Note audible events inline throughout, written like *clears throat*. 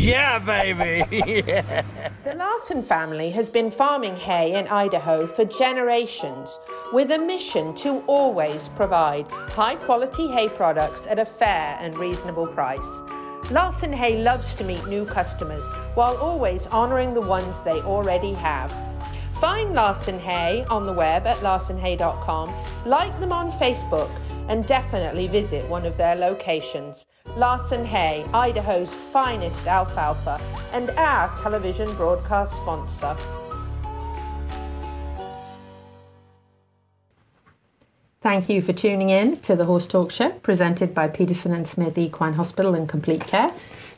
Yeah, baby. *laughs* yeah. The Larson family has been farming hay in Idaho for generations with a mission to always provide high quality hay products at a fair and reasonable price. Larson Hay loves to meet new customers while always honoring the ones they already have. Find Larson Hay on the web at larsonhay.com, like them on Facebook, and definitely visit one of their locations. Larson Hay, Idaho's finest alfalfa, and our television broadcast sponsor. Thank you for tuning in to the Horse Talk Show presented by Peterson and Smith Equine Hospital and Complete Care.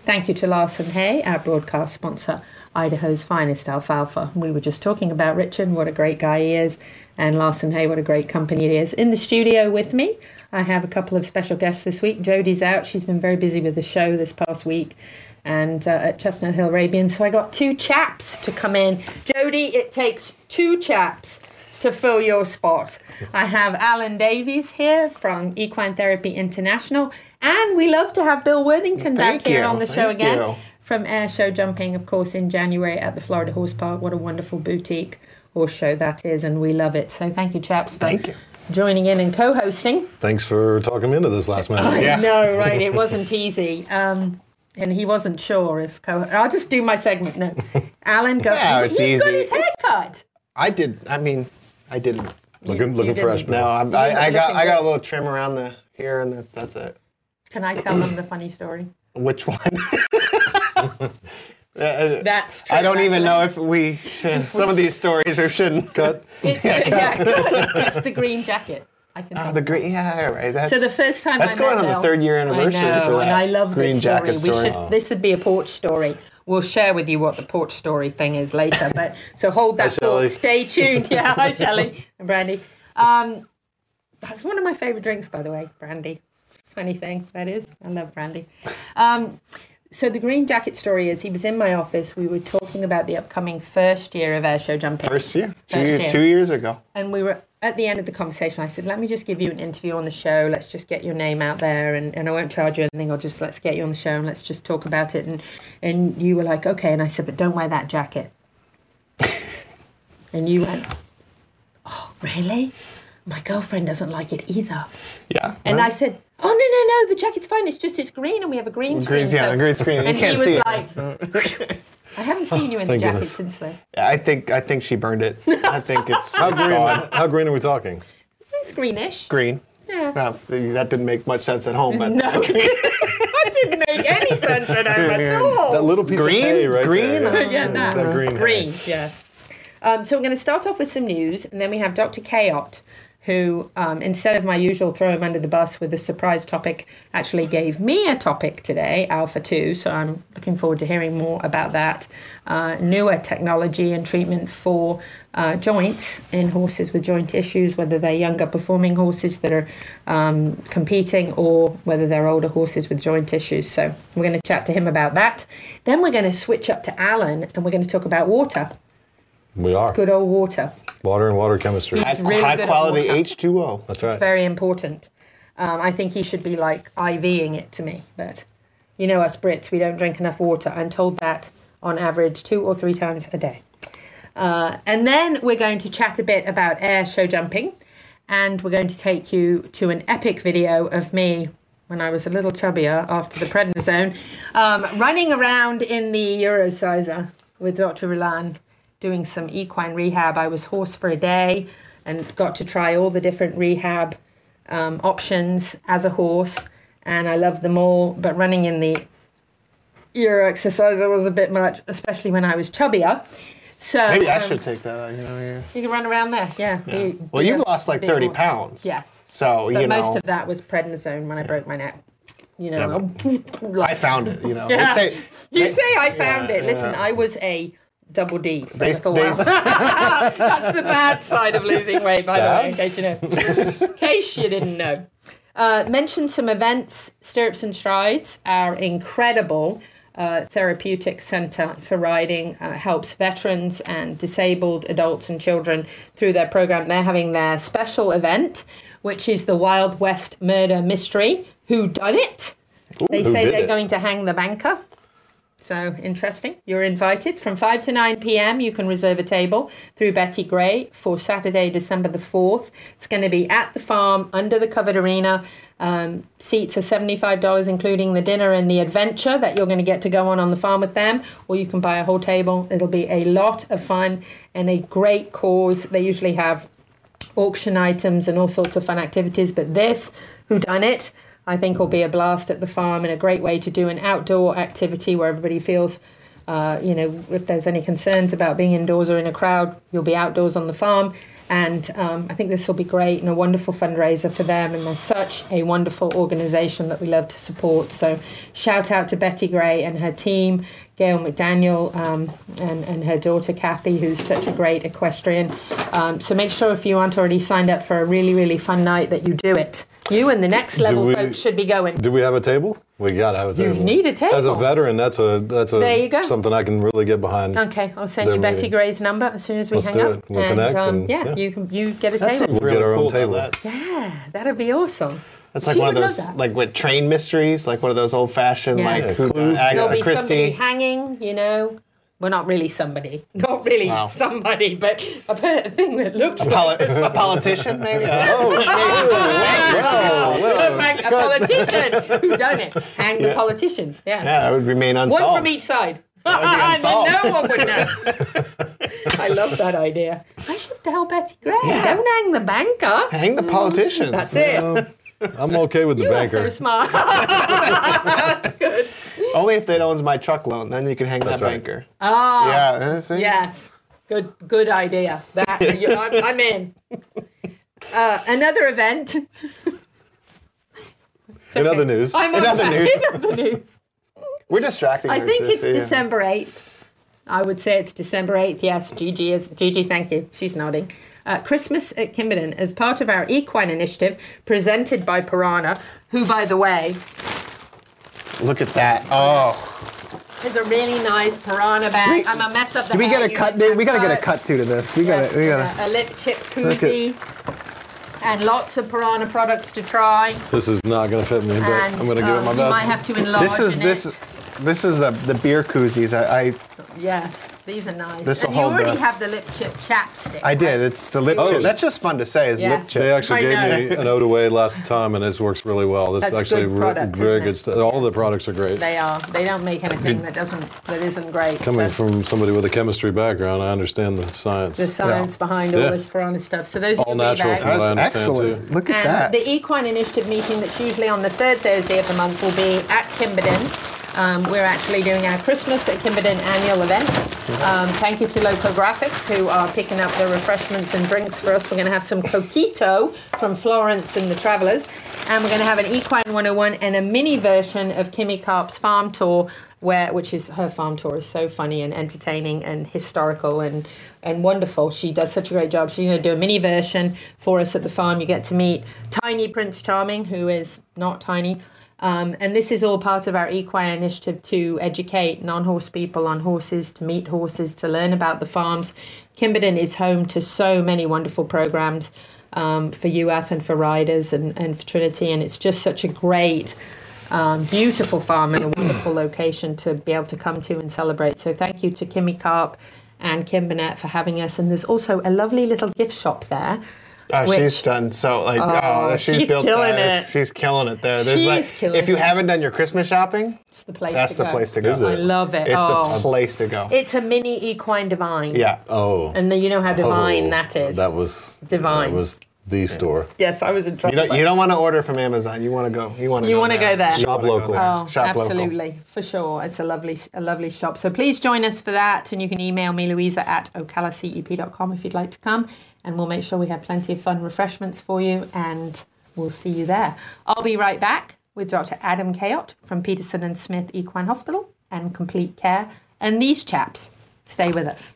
Thank you to Larson Hay, our broadcast sponsor, Idaho's finest alfalfa. We were just talking about Richard, what a great guy he is, and Larson Hay, what a great company it is. In the studio with me, I have a couple of special guests this week. Jodie's out; she's been very busy with the show this past week, and uh, at Chestnut Hill Arabian. So I got two chaps to come in. Jodie, it takes two chaps to fill your spot. I have Alan Davies here from Equine Therapy International, and we love to have Bill Worthington Thank back here on the show again you. from Air Show Jumping, of course, in January at the Florida Horse Park. What a wonderful boutique horse show that is, and we love it. So thank you, chaps, Thank you. Joining in and co-hosting. Thanks for talking me into this last minute. I know, right? It wasn't easy. Um, and he wasn't sure if co. I'll just do my segment No. Alan, go. Yeah, it's He's got easy. his haircut. I did. I mean, I didn't. Looking, You- looking you fresh, didn't. No, I'm, I, I look got. I got a little trim around the here, and that's that's it. Can I tell them the funny story? Which one? *laughs* Uh, That's true. I don't even know if we. Should, some of these stories are shouldn't cut. It's, *laughs* yeah, good. it's the green jacket. I can. Oh, think. the green. Yeah, right. That's, so the first time That's I going met on the third year anniversary I know, for that and I love green this story. jacket story. We should. This would be a porch story. We'll share with you what the porch story thing is later. But so hold that thought. Stay tuned. Yeah, hi Shelley and Brandy. Um, that's one of my favorite drinks, by the way, brandy. Funny thing that is. I love brandy. Um, so the green jacket story is he was in my office. We were talking about the upcoming first year of air show jumping. First year, two, First year. two years ago. And we were at the end of the conversation. I said, "Let me just give you an interview on the show. Let's just get your name out there, and, and I won't charge you anything. I'll just let's get you on the show and let's just talk about it." And and you were like, "Okay." And I said, "But don't wear that jacket." *laughs* and you went, "Oh, really? My girlfriend doesn't like it either." Yeah. And I said, "Oh no, no, no! The jacket's fine. It's just it's green, and we have a green screen." Green, yeah, so-" the green screen. You And can't he was see it. like, *laughs* "I haven't seen you in the Thank jacket goodness. since then." I think I think she burned it. I think it's, How it's green? gone. How green are we talking? It's greenish. green. Yeah. Well, that didn't make much sense at home, but *laughs* No, *laughs* that didn't make any sense at all at all. That little piece Green? of hay right Green? there. yeah, no. That green. hay. Green, yes. Um, so we're going to start off with some news, and then we have Dr. Kayot, who, um, instead of my usual throw him under the bus with a surprise topic, actually gave me a topic today, Alpha 2. So I'm looking forward to hearing more about that. Uh, newer technology and treatment for uh, joints in horses with joint issues, whether they're younger performing horses that are um, competing or whether they're older horses with joint issues. So we're going to chat to him about that. Then we're going to switch up to Alan and we're going to talk about water, We are. good old water. Water and water chemistry. He's high, really high good at quality water. H2O. That's right. It's very important. Um, I think he should be like IVing it to me, but you know us Brits, we don't drink enough water. I'm told that on average two or three times a day. Uh, and then we're going to chat a bit about air show jumping, and we're going to take you to an epic video of me when I was a little chubbier after the prednisone, um, running around in the Eurosizer with Dr. Rilan doing some equine rehab. I was horse for a day and got to try all the different rehab um, options as a horse, and I loved them all. But running in the Euro exerciser was a bit much, especially when I was chubbier. So Maybe I um, should take that. You know, yeah. You can run around there, yeah. Be- Well, you've lost like 30 horse. pounds. Yes. So, But you know. most of that was prednisone when I broke my neck. You know, *laughs* I found it, you know. Yeah. Say, you they- say I found yeah, it. Listen, yeah. I was a double D. For a little. *laughs* That's the bad side of losing weight, by the way, in case you know. in case you didn't know. Uh, mention some events. Stirrups and Strides, our incredible uh, therapeutic center for riding, uh, helps veterans and disabled adults and children through their program. They're having their special event, which is the Wild West Murder Mystery. Who done it? they say they're it? going to hang the banker. So interesting. You're invited from 5 to 9 p.m. You can reserve a table through Betty Gray for Saturday, December the 4th. It's going to be at the farm under the covered arena. Um, seats are $75, including the dinner and the adventure that you're going to get to go on on the farm with them, or you can buy a whole table. It'll be a lot of fun and a great cause. They usually have auction items and all sorts of fun activities. But this, who done it, I think will be a blast at the farm and a great way to do an outdoor activity where everybody feels, uh, you know, if there's any concerns about being indoors or in a crowd, you'll be outdoors on the farm. And um, I think this will be great and a wonderful fundraiser for them. And they're such a wonderful organisation that we love to support. So shout out to Betty Gray and her team, Gail McDaniel um, and, and her daughter Kathy, who's such a great equestrian. Um, so make sure if you aren't already signed up for a really, really fun night that you do it. You and the next level we- folks should be going. Do we have a table? We gotta have a You table. need a table. As a veteran, that's a that's a There you go. something I can really get behind. Okay, I'll send you Betty meeting. Gray's number as soon as we Let's hang do up. it. We'll connect um, and- yeah, yeah. you can you get a That's table. We'll really get our own cool, though. table. That's, yeah, that'd be awesome. that's like She one of those, like with train mysteries, like one of those old fashioned, Yeah. like Yeah, who, Clue. Agatha There'll be somebody Christie. hanging, you know. Well, not really somebody. *laughs* Not really Wow. somebody, but a thing that looks A, like poli- a politician, maybe. *laughs* Oh, a, bank- a politician who done it. Hang the politician. Yeah. Yeah, that would remain unsolved. One from each side. *laughs* and then no one would know. I love that idea. I should tell Betty Gray. Yeah. Don't hang the banker. Hang the politician. That's it. I'm okay with the You are banker. so smart. *laughs* That's good. Only if it owns my truck loan, then you can hang That's that right. banker. Ah, yeah, see? yes. Good, good idea. That *laughs* you, I'm, I'm in. Uh, another event. *laughs* In other news, I'm In other news. In other news. We're distracting I think it's see- December 8th. I would say it's December 8th. Yes, Gigi is. Gigi, thank you. She's nodding. Uh, Christmas at Kimberden as part of our equine initiative presented by Piranha, who, by the way, Look at that. Oh. is a really nice Piranha bag. I'm a mess up the Do we hair, get a cut, make dude? We gotta get a cut. cut to to this. We Yes, gotta, we gotta. a, a lip chip koozie and lots of Piranha products to try. this is not gonna fit me, but And I'm gonna give it um, my you best. might have to enlarge This is in this. it. This is the the beer koozies. I I, Yes, these are nice. This'll and you already the- have the lip chip chapstick. I did. It's the lip Oh. chip. That's just fun to say. Is lip Yes. chip. They actually I gave know. me an *laughs* ode away last time, and this works really well. This That's is actually good re- product, very isn't good it? stuff. All the products are great. They are. They don't make anything that doesn't that isn't great. Coming so from somebody with a chemistry background, I understand the science. the science behind all Yeah. this piranha stuff. So those All are your natural bags. from I understand, excellent. too. Look at And that. the Equine Initiative meeting that's usually on the third Thursday of the month will be at Kimberden. Um, we're actually doing our Christmas at Kimberden annual event. Um, thank you to Loco Graphics who are picking up the refreshments and drinks for us. We're going to have some coquito from Florence and the Travellers, and we're going to have an Equine 101 and a mini version of Kimmy Carp's farm tour, where which is her farm tour is so funny and entertaining and historical and and wonderful. She does such a great job. She's going to do a mini version for us at the farm. You get to meet tiny Prince Charming, who is not tiny. Um, and this is all part of our equine initiative to educate non horse people on horses, to meet horses, to learn about the farms. Kimberden is home to so many wonderful programs um, for UF and for riders and, and for Trinity. And it's just such a great, um, beautiful farm and a wonderful location to be able to come to and celebrate. So thank you to Kimmy Carp and Kim Burnett for having us. And there's also a lovely little gift shop there. Oh, which- she's done so like oh, oh, she's, she's built killing that. it. It's- She's killing it there. There's She's like killing if you it. haven't done your Christmas shopping, It's the place that's to the go. place to go. I love it. It's oh. the place to go. It's a mini equine divine. yeah. Oh, And then you know how divine oh, that is. That was Divine. That was the store. yes, I was in trouble. You don't, you don't want to order from Amazon. You want to go. You want to. You go wanna go there. You Shop wanna go there. Oh, Shop local. absolutely, for sure. It's a lovely, a lovely shop. So please join us for that, and you can email me, Louisa at ocalacep.com if you'd like to come, and we'll make sure we have plenty of fun refreshments for you, and we'll see you there. I'll be right back with Dr. Adam Kayot from Peterson and Smith Equine Hospital and Complete Care, and these chaps. Stay with us.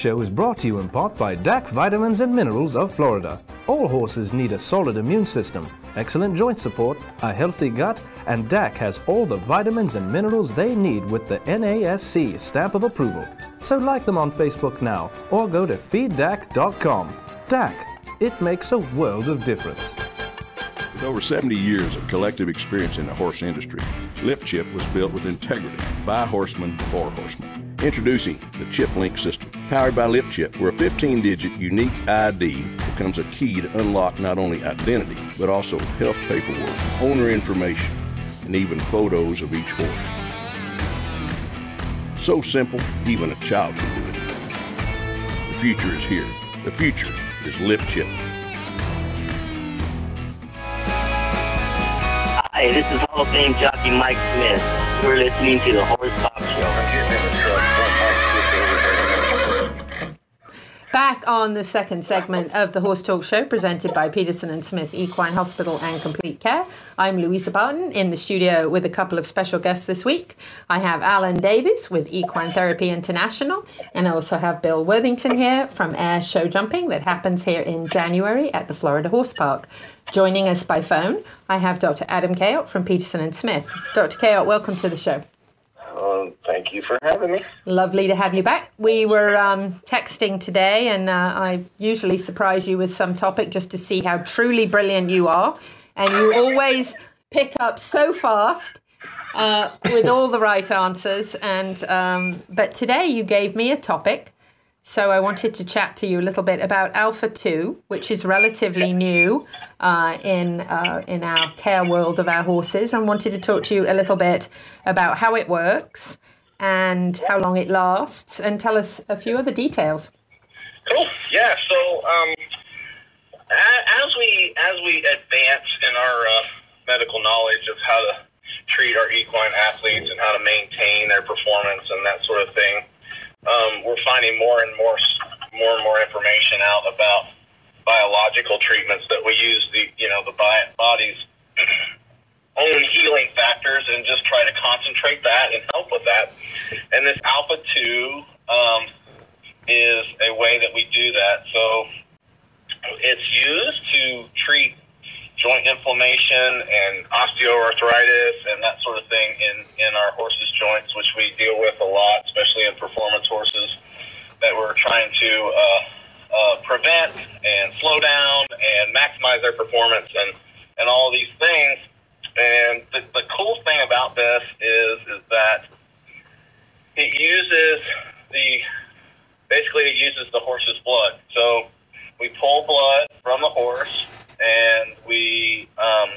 Show is brought to you in part by DAC Vitamins and Minerals of Florida. All horses need a solid immune system, excellent joint support, a healthy gut, and DAC has all the vitamins and minerals they need with the NASC stamp of approval. So like them on Facebook now or go to feeddac.com. DAC, it makes a world of difference. With over 70 years of collective experience in the horse industry, Lip Chip was built with integrity by horsemen for horsemen. Introducing the Chip Link system, powered by Lip Chip, where a 15 digit unique ID becomes a key to unlock not only identity, but also health paperwork, owner information, and even photos of each horse. So simple, even a child can do it. The future is here. The future is Lip Chip. Hi, this is Hall of Fame jockey Mike Smith. You're listening to the Horse Back on the second segment of the Horse Talk Show, presented by Peterson and Smith Equine Hospital and Complete Care. I'm Louisa Barton in the studio with a couple of special guests this week. I have Alan Davis with Equine Therapy International, and I also have Bill Worthington here from Air Show Jumping that happens here in January at the Florida Horse Park. Joining us by phone, I have Dr. Adam Kayot from Peterson and Smith. Dr. Kayot, welcome to the show. Um, thank you for having me. Lovely to have you back. We were um, texting today, and uh, I usually surprise you with some topic just to see how truly brilliant you are. And you always pick up so fast uh, with all the right answers. And um, but today you gave me a topic, so I wanted to chat to you a little bit about Alpha Two, which is relatively new uh, in uh, in our care world of our horses, and wanted to talk to you a little bit about how it works and how long it lasts, and tell us a few other details. Cool. Yeah. So um, as we as we advance in our uh, medical knowledge of how to treat our equine athletes and how to maintain their performance and that sort of thing, um, we're finding more and more more and more information out about biological treatments that we use the you know the body's *clears throat* own healing factors and just try to concentrate that and help with that. And this alpha two um, is a way that we do that. So it's used to treat joint inflammation and osteoarthritis and that sort of thing in, in our horses' joints, which we deal with a lot, especially in performance horses that we're trying to uh, uh, prevent and slow down and maximize their performance and, and all these things. And the, the cool thing about this is is that it uses the basically it uses the horse's blood. So we pull blood from the horse and we um,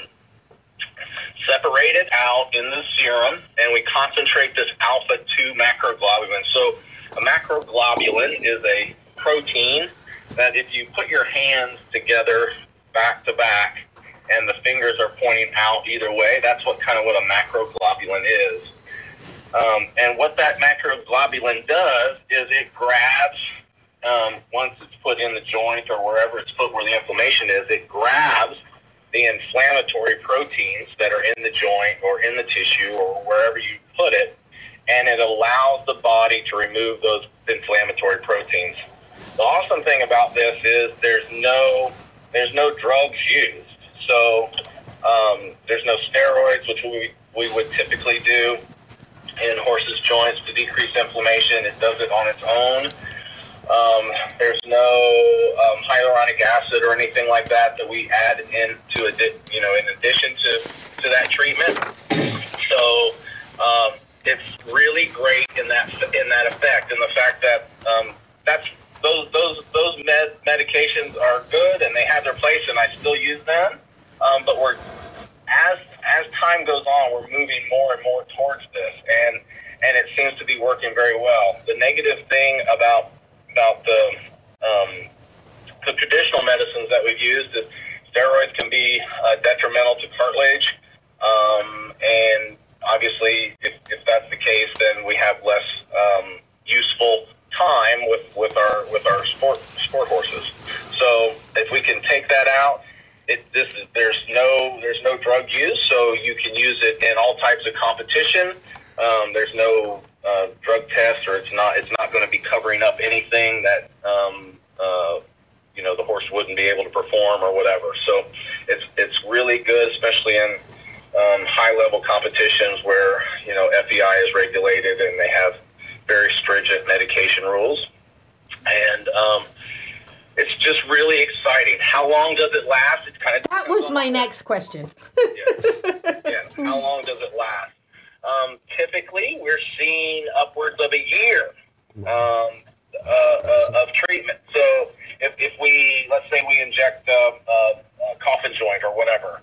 separate it out in the serum and we concentrate this alpha 2 macroglobulin. So a macroglobulin is a protein that if you put your hands together back to back and the fingers are pointing out either way, that's what kind of what a macroglobulin is. Um, and what that macroglobulin does is it grabs, um, once it's put in the joint or wherever it's put where the inflammation is, it grabs the inflammatory proteins that are in the joint or in the tissue or wherever you put it, and it allows the body to remove those inflammatory proteins. The awesome thing about this is there's no there's no drugs used. So um, there's no steroids, which we, we would typically do in horses' joints to decrease inflammation. It does it on its own. Um, there's no um, hyaluronic acid or anything like that that we add into a you know in addition to, to that treatment. So um, it's really great in that in that effect, and the fact that um, that's those those those med- medications are good and they have their place, and I still use them. Um, but we're as as time goes on, we're moving more and more towards this, and and it seems to be working very well. The negative thing about about the um, the traditional medicines that we've used is steroids can be uh, detrimental to cartilage, um, and obviously, if, if that's the case, then we have less um, useful time with, with our with our sport sport horses. So if we can take that out, it this is there's no there's no drug use, so you can use it in all types of competition. Um, there's no uh, drug test, or it's not it's not going to be covering up anything that um, uh, you know the horse wouldn't be able to perform or whatever. So it's it's really good, especially in um, high level competitions where you know FEI is regulated and they have very stringent medication rules, and um, it's just really exciting. How long does it last? It's kind of That was my next question. yeah. How long does it last? Um, typically, we're seeing upwards of a year um, uh, uh, of treatment. So, if, if we let's say we inject a, a, a coffin joint or whatever,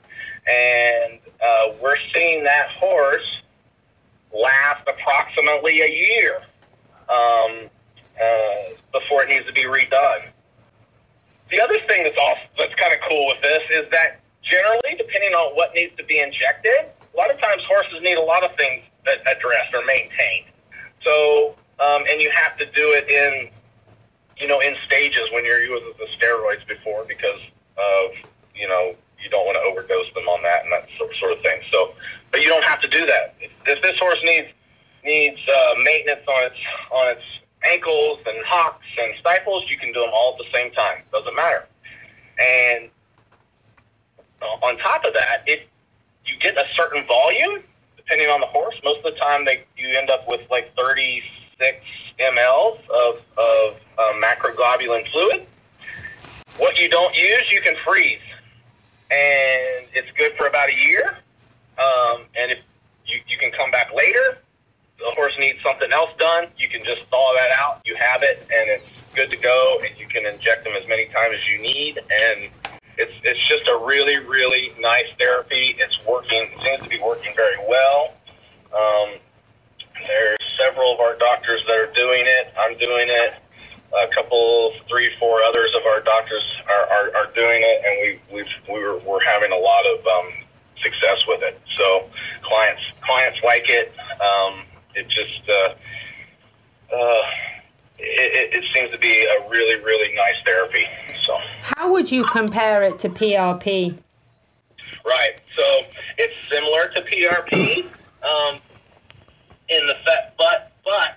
and uh, we're seeing that horse last approximately a year um, uh, before it needs to be redone. The other thing that's also, that's kind of cool with this is that generally, depending on what needs to be injected, lot of times horses need a lot of things addressed or maintained. So, um, and you have to do it in, you know, in stages when you're using the steroids before because of, you know, you don't want to overdose them on that and that sort of thing. So, but you don't have to do that. If this horse needs needs uh, maintenance on its on its ankles and hocks and stifles, you can do them all at the same time. Doesn't matter. And uh, on top of that, if you get a certain volume, depending on the horse, most of the time they you end up with like 36 mLs of of uh, macroglobulin fluid. What you don't use, you can freeze, and it's good for about a year. Um, and if you, you can come back later, the horse needs something else done, you can just thaw that out. You have it, and it's good to go, and you can inject them as many times as you need. And it's it's just a really really nice therapy. It's working. It seems to be working very well. Um, there's several of our doctors that are doing it. I'm doing it. A couple, three, four others of our doctors are, are, are doing it, and we we've, we were, we're having a lot of um, success with it. So clients clients like it. Um, it just uh, uh, it, it seems to be a really really nice therapy. So How would you compare it to PRP? right, so it's similar to PRP um, in the fact, but but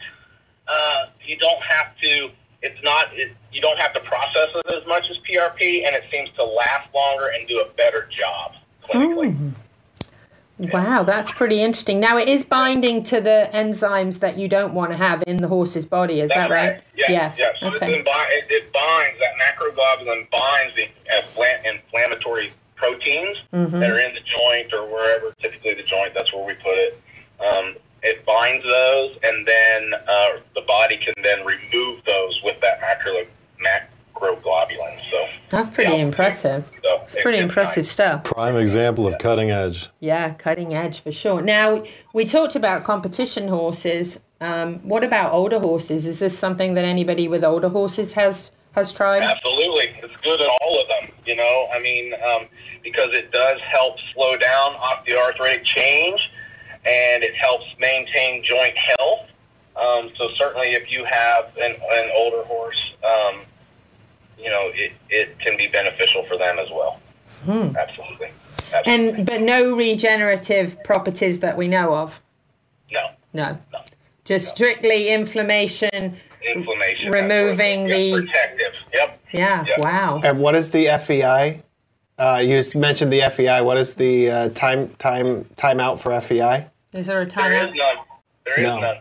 uh, you don't have to. It's not. It, you don't have to process it as much as PRP, and it seems to last longer and do a better job clinically. Hmm. Wow, that's pretty interesting. Now it is binding to the enzymes that you don't want to have in the horse's body. Is That's that right? Yes. Yes. yes. So Okay. it, imbi- it, binds that macroglobulin binds the infla- inflammatory proteins Mhm. that are in the joint or wherever. Typically, the joint. That's where we put it. Um, it binds those, and then uh, the body can then remove those with that macro macroglobulin. So That's pretty impressive. so It's pretty impressive stuff. Prime example of cutting edge. Yeah, cutting edge for sure. Now we talked about competition horses. Um, what about older horses? Is this something that anybody with older horses has has tried? Absolutely, it's good at all of them. You know, I mean, um, because it does help slow down osteoarthritic change, and it helps maintain joint health. Um, so certainly, if you have an, an older horse, um, you know, it, it can be beneficial for them as well. Hmm. Absolutely. And but no regenerative properties that we know of. No. No. Just strictly inflammation. Inflammation. Removing Yeah, the. protective. Yep. Yeah. Wow. And what is the FEI? Uh, you mentioned the FEI. What is the uh, time time time out for FEI? Is there a There timeout? is none. There is No. none.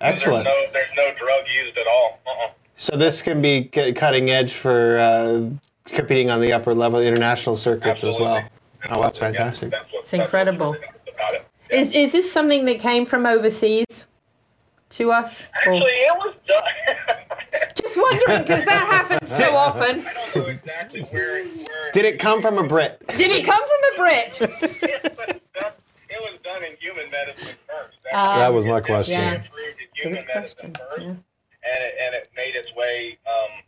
Excellent. There's no, there's no drug used at all. Uh-uh. So this can be cutting edge for uh, competing on the upper level international circuits as well. Oh, that's fantastic. It's incredible. Is is this something that came from overseas to us? Or- Actually, it was done. *laughs* Just wondering because that happens so *laughs* often. Did it come from a Brit? Did it come from a Brit? *laughs* It was done in human medicine first. Ah, That was my question. yeah. Approved in human medicine first, and it and it made its way, um,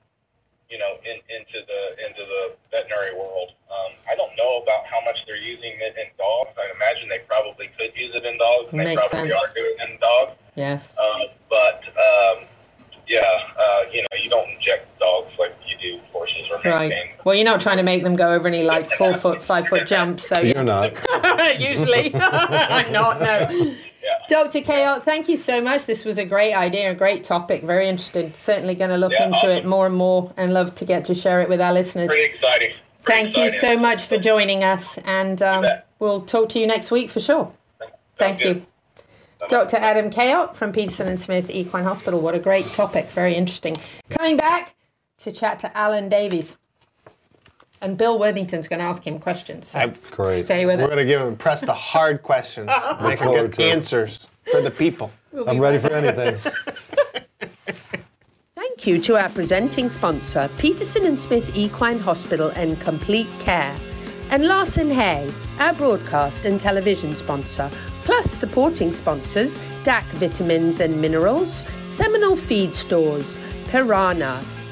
you know, in, into the into the veterinary world. Um, I don't know about how much they're using it in dogs. I imagine they probably could use it in dogs, and they probably sense. are doing it in dogs. Yeah. Uh, but um, yeah, uh, you know, you don't inject dogs like you do horses or Right. Well, you're not trying to make them go over any like four foot, five foot jumps, so You're not. *laughs* Usually, I'm *laughs* not. No. Dr. Ko, thank you so much. This was a great idea, a great topic. Very interested. Certainly going to look Yeah, into it more and more, and love to get to share it with our listeners. Pretty exciting. Pretty Thank you so much for joining us, and um, we'll talk to you next week for sure. Thank you. Dr. Adam Kayot from Peterson and Smith Equine Hospital. What a great topic. Very interesting. Coming back to chat to Alan Davies. And Bill Worthington's going to ask him questions. So Great. Stay with us. We're us. going to give him press the hard questions. *laughs* Make them get to answers for the people. I'm ready for anything. *laughs* Thank you to our presenting sponsor, Peterson and Smith Equine Hospital and Complete Care, and Larson Hay, our broadcast and television sponsor, plus supporting sponsors DAC Vitamins and Minerals, Seminole Feed Stores, Piranha,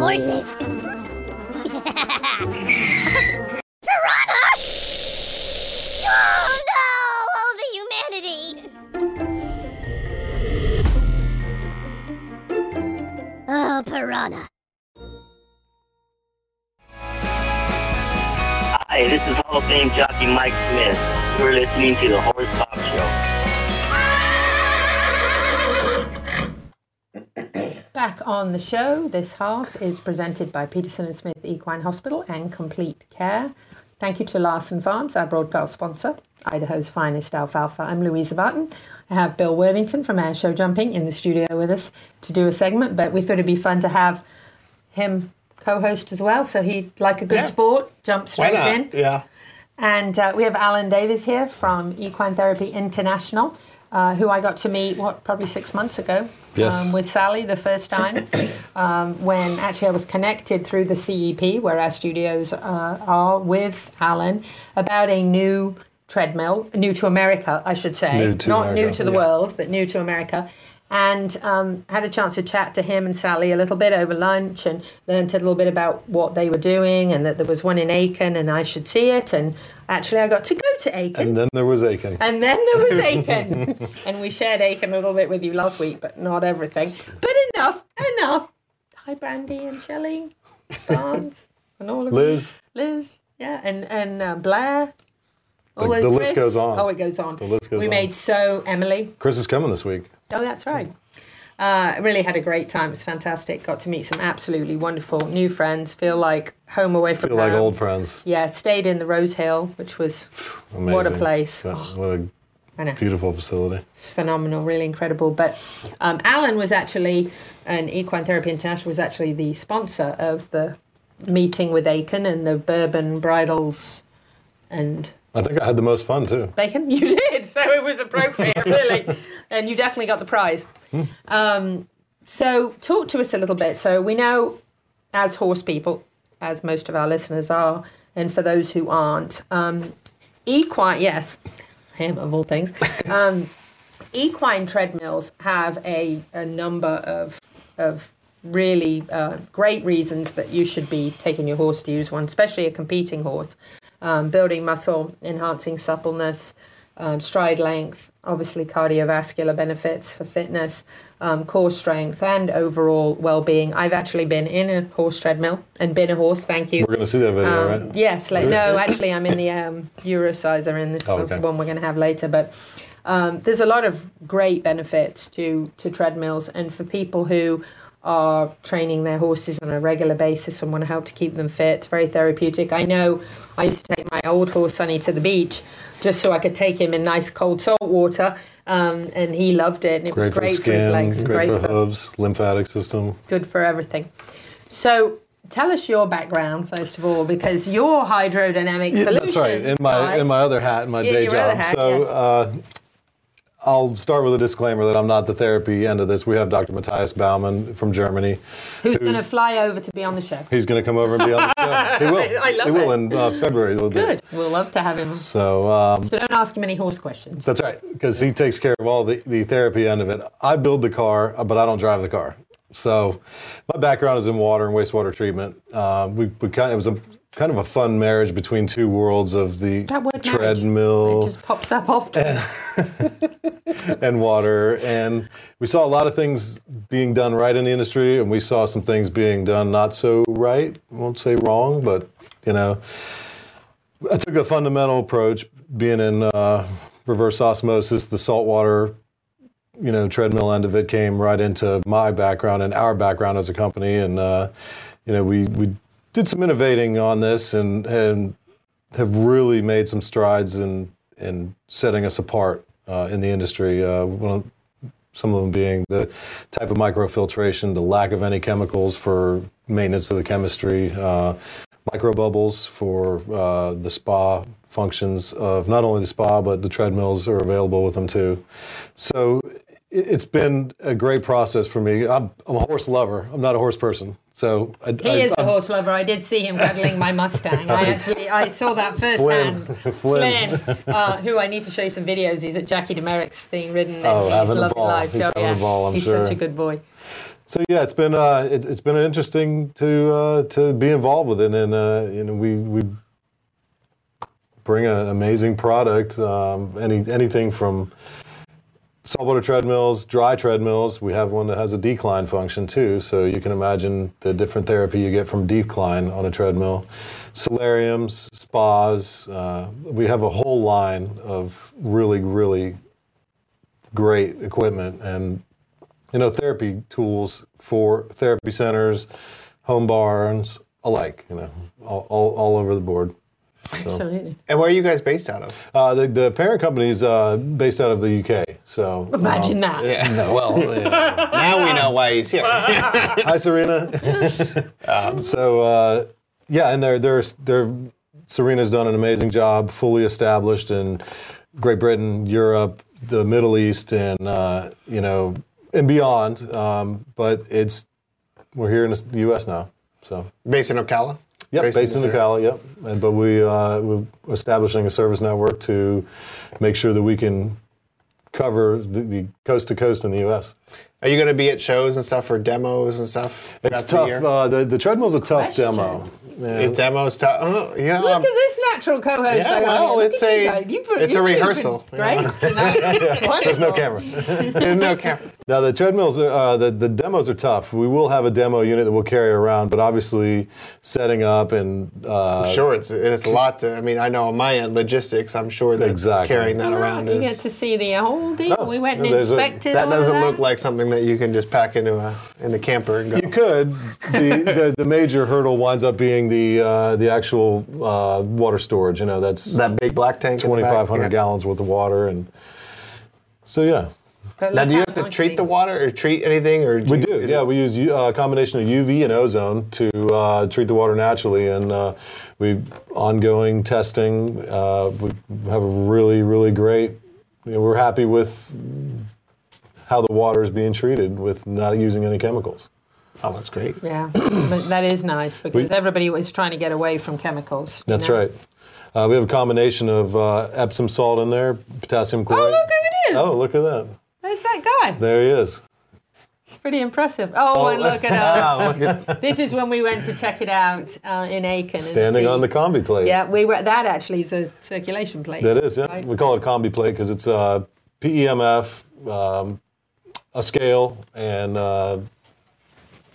Horses. *laughs* Piranha! Oh no! Oh, the humanity! Oh, piranha. Hi, this is Hall of Fame jockey Mike Smith. You're listening to the Horse Talk Back on the show, this half is presented by Peterson and Smith Equine Hospital and Complete Care. Thank you to Larson Farms, our broadcast sponsor, Idaho's finest alfalfa. I'm Louisa Barton. I have Bill Worthington from Air Show Jumping in the studio with us to do a segment, but we thought it'd be fun to have him co-host as well. So he'd like a good Yeah. sport, jump straight in. Yeah. And uh, we have Alan Davis here from Equine Therapy International. Uh, who I got to meet, what, probably six months ago. Yes. Um, with Sally the first time, *coughs* um, when actually I was connected through the CEP, where our studios uh, are, with Alan about a new treadmill, new to America, I should say, New to not new to the yeah. world, but new to America. And um, had a chance to chat to him and Sally a little bit over lunch, and learned a little bit about what they were doing, and that there was one in Aiken, and I should see it. And actually, I got to go to Aiken. And then there was Aiken. And then there was *laughs* Aiken. and we shared Aiken a little bit with you last week, but not everything. But enough, enough. Hi, Brandy and Shelley, Barnes, and all of you. Liz. Liz, yeah, and, and uh, Blair. The- All the list goes on. Oh, it goes on. The list goes we on. made so, Emily. Chris is coming this week. Oh, that's right. Uh, really had a great time. It was fantastic. Got to meet some absolutely wonderful new friends. Feel like home away from home. Feel like old friends. Yeah, stayed in the Rose Hill, which was Amazing. what a place. What what I know. a beautiful facility. phenomenal, really incredible. But um, Alan was actually, and Equine Therapy International was actually the sponsor of the meeting with Aiken and the bourbon bridles and I think I had the most fun too. bacon. *laughs* You did, so it was appropriate, really. *laughs* And you definitely got the prize. Um, so, talk to us a little bit. So, we know as horse people, as most of our listeners are, and for those who aren't, um, equine, yes, *laughs* him of all things, *laughs* um, equine treadmills have a, a number of, of really uh, great reasons that you should be taking your horse to use one, especially a competing horse. Um, building muscle, enhancing suppleness, um, stride length, obviously cardiovascular benefits for fitness, um, core strength, and overall well-being. I've actually been in a horse treadmill and been a horse. Thank you. We're going to see that video, Um, right? Yes, like, no, actually, I'm in the um, Eurosizer in this Oh, okay. one we're going to have later. But um, there's a lot of great benefits to to treadmills, and for people who are training their horses on a regular basis and want to help to keep them fit, it's very therapeutic. I know I used to take my old horse Sonny to the beach just so I could take him in nice cold salt water, um, and he loved it, and it Great was for great for his skin, legs, and great, for hooves, lymphatic system. good for everything. So tell us your background first of all, because your hydrodynamic Yeah, solutions. that's right. In my in my other hat, in my Yeah, day job. hat, so yes. uh, I'll start with a disclaimer that I'm not the therapy end of this. We have Dr. Matthias Baumann from Germany. who's going to fly over to be on the show? He's going to come over and be on the show. *laughs* He will. I love he will in uh, February. We'll Good. it. We'll love to have him. So um, So don't ask him any horse questions. That's right, because he takes care of all the, the therapy end of it. I build the car, uh, but I don't drive the car. So my background is in water and wastewater treatment. Uh, we, we kind of, it was a kind of a fun marriage between two worlds of the treadmill It just pops up often. *laughs* and water. And we saw a lot of things being done right in the industry, and we saw some things being done not so right. I won't say wrong, but you know, I took a fundamental approach, being in uh, reverse osmosis, the saltwater, you know, treadmill end of it came right into my background and our background as a company, and uh, you know, we we did some innovating on this and and have really made some strides in in setting us apart uh, in the industry. Uh, some of them being the type of microfiltration, the lack of any chemicals for maintenance of the chemistry, uh, microbubbles for uh, the spa functions of not only the spa but the treadmills are available with them too. So it- it's been a great process for me. I'm, I'm a horse lover. I'm not a horse person. So I, He I- is a horse lover. I did see him cuddling my Mustang. I actually I saw that *laughs* firsthand. *laughs* Flynn. Flynn, uh, who I need to show you some videos. He's at Jackie Demerrick's being ridden. Oh, having a ball. life. He's Oh, having a ball, I'm he's sure. such a good boy. So yeah, it's been uh, it's, it's been interesting to uh, to be involved with it, and uh, you know we we bring an amazing product. Um, any anything from saltwater treadmills, dry treadmills. We have one that has a decline function too, so you can imagine the different therapy you get from decline on a treadmill. Solariums, spas. Uh, we have a whole line of really really great equipment and you know, therapy tools for therapy centers, home barns alike, you know, all, all, all over the board. So, Absolutely. And where are you guys based out of? uh, the, the parent company is uh, based out of the UK. So Imagine that. Yeah. *laughs* No, well, yeah. now we know why he's here. *laughs* hi Serena. *laughs* Um, so uh, yeah, and they're they're they're Serena's done an amazing job, fully established in Great Britain, Europe, the Middle East and uh, you know and beyond. Um, but it's we're here in the U.S. now, so Based in Ocala? Yep, Based based, in. Ocala. Yep, and, but we uh, we're establishing a service network to make sure that we can cover the, the coast to coast in the U.S. Are you going to be at shows and stuff for demos and stuff? It's throughout the tough. Uh, the, the treadmill's a tough Question. demo. Man. It's demos tough. Oh, you know, Look at this natural co-host. Yeah, well. Look it's at you a- You put- it's you a two have been rehearsal, you Great know. tonight. *laughs* It's There's no camera. There's no camera. Now the treadmills, are, uh, the the demos are tough. We will have a demo unit that we'll carry around, but obviously setting up and uh, sure, it's it's a lot to. I mean, I know on my end, logistics. I'm sure that Exactly. carrying that around You get to see the whole deal. we went and there's a- inspected That all doesn't that. look like something that you can just pack into a in a camper and go. You could. The, the the major hurdle winds up being the uh, the actual uh, water storage. You know, that's that big black tank. in the back, 2,500 yeah. gallons worth of water, and so yeah. But Now, do you have to treat it the water or treat anything, or We do, is yeah. it- We use U- uh, a combination of UV and ozone to uh, treat the water naturally, and uh, we ongoing testing. Uh, we have a really, really great. You know, we're happy with how the water is being treated with not using any chemicals. Oh, that's great. Yeah, but that is nice because We- everybody was trying to get away from chemicals. That's know? right. Uh, we have a combination of uh, Epsom salt in there, potassium Oh, chloride. look who it is! Oh, look at that! There's that guy. There he is. Pretty impressive. Oh, and look at *laughs* us. Oh, look at- this is when we went to check it out uh, in Aiken. Standing on the combi plate. Yeah, we were. That actually is a circulation plate. That is, yeah. right? We call it a combi plate because it's uh, PEMF, um, a scale, and uh,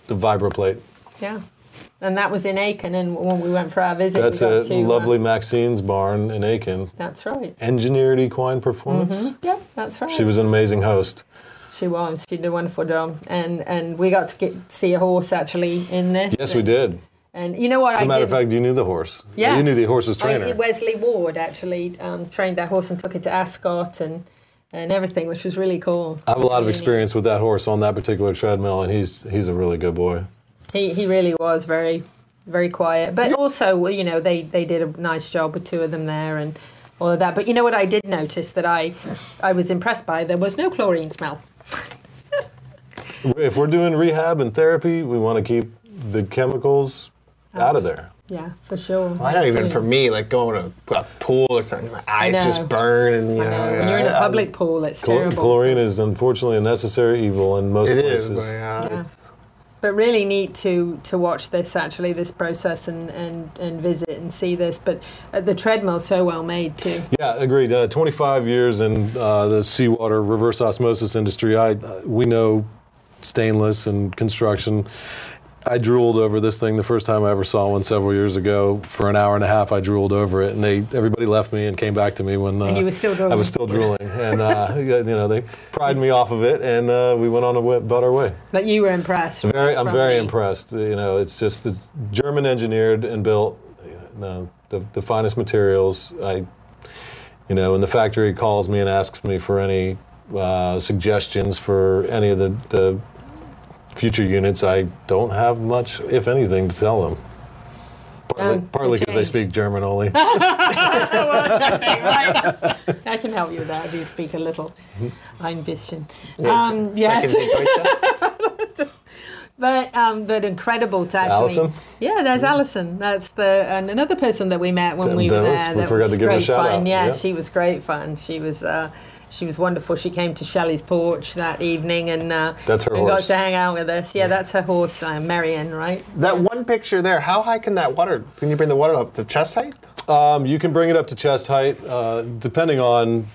the vibroplate. Yeah, and that was in Aiken, and when we went for our visit, That's we it. to uh, Lovely Maxine's barn in Aiken. that's right. Engineered equine performance. Mhm. Yeah, that's right. She was an amazing host. She was. She did a wonderful job, and and we got to get see a horse actually in this. Yes, we did. And you know what? As I a matter did, of fact, you knew the horse. Yeah, You knew the horse's I- trainer. Wesley Ward actually um, trained that horse and took it to Ascot and and everything, which was really cool. I have a lot of experience with that horse on that particular treadmill, and he's he's a really good boy. He he really was very very quiet, but also you know they they did a nice job with two of them there and all of that. But you know what I did notice that I I was impressed by there was no chlorine smell. *laughs* If we're doing rehab and therapy, we want to keep the chemicals out of there. Yeah, for sure. Well, I don't even for me like going to a pool or something. My eyes just burn, and you know. know. When you're in a yeah, public pool, it's Chlor- terrible. Chlorine is unfortunately a necessary evil in most It is, places. but yeah, Yeah. it's But really neat to to watch this actually this process and and and visit and see this. But uh, the treadmill's so well made too. Yeah, agreed. Uh, 25 years in uh, the seawater reverse osmosis industry. I uh, we know stainless and construction. I drooled over this thing the first time I ever saw one several years ago. For an hour and a half, I drooled over it, and they everybody left me and came back to me when uh, And you were still drooling. I was still drooling, and uh, *laughs* you know they pried me off of it, and uh, we went on about our way. But you were impressed. Very, I'm very the- impressed. You know, it's just it's German engineered and built. You know, the, the finest materials. I, you know, when the factory calls me and asks me for any uh, suggestions for any of the, the future units, I don't have much, if anything, to tell them. Partly Um, partly because I change. speak German only. *laughs* I can help you with that I do speak a little. Ein bisschen. Yes, Um, yes. sprechen Sie Deutsch? But um, but incredible to actually. Alison? Yeah, there's Alison. That's the and another person that we met when we were there. we that forgot was to give her a great shout fun. out, Yeah, yeah. she was great fun. She was uh, she was wonderful. She came to Shelley's porch that evening and uh, That's her and got to hang out with us. Yeah, that's her horse, uh, Marion, right? That one picture there. How high can that water? Can you bring the water up to chest height? Um, you can bring it up to chest height, uh, depending on.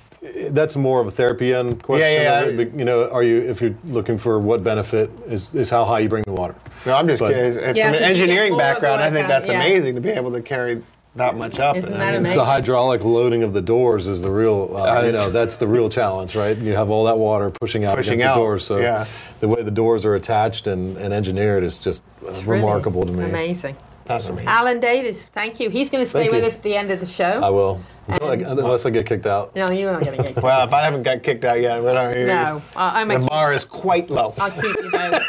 That's more of a therapy end question. yeah, of it, You know, are you if you're looking for what benefit is, is how high you bring the water. No, I'm just But- curious. If Yeah, From an 'cause you get engineering more of a background, I think that's yeah. amazing to be able to carry that much up. Isn't And that I mean, It's the hydraulic loading of the doors is the real. Uh, you know, that's the real challenge, right? You have all that water pushing out Pushing against out, the doors. So yeah. the way the doors are attached and, and engineered is just Really remarkable to me. Amazing. That's amazing. Alan Davis, thank you. He's going to stay Thank with you. us at the end of the show. I will, Until I, unless I get kicked out. no, you're not going to get. *laughs* Well, if I haven't got kicked out yet, we're not, No, I- I'm a the bar is quite low. I'll keep you there.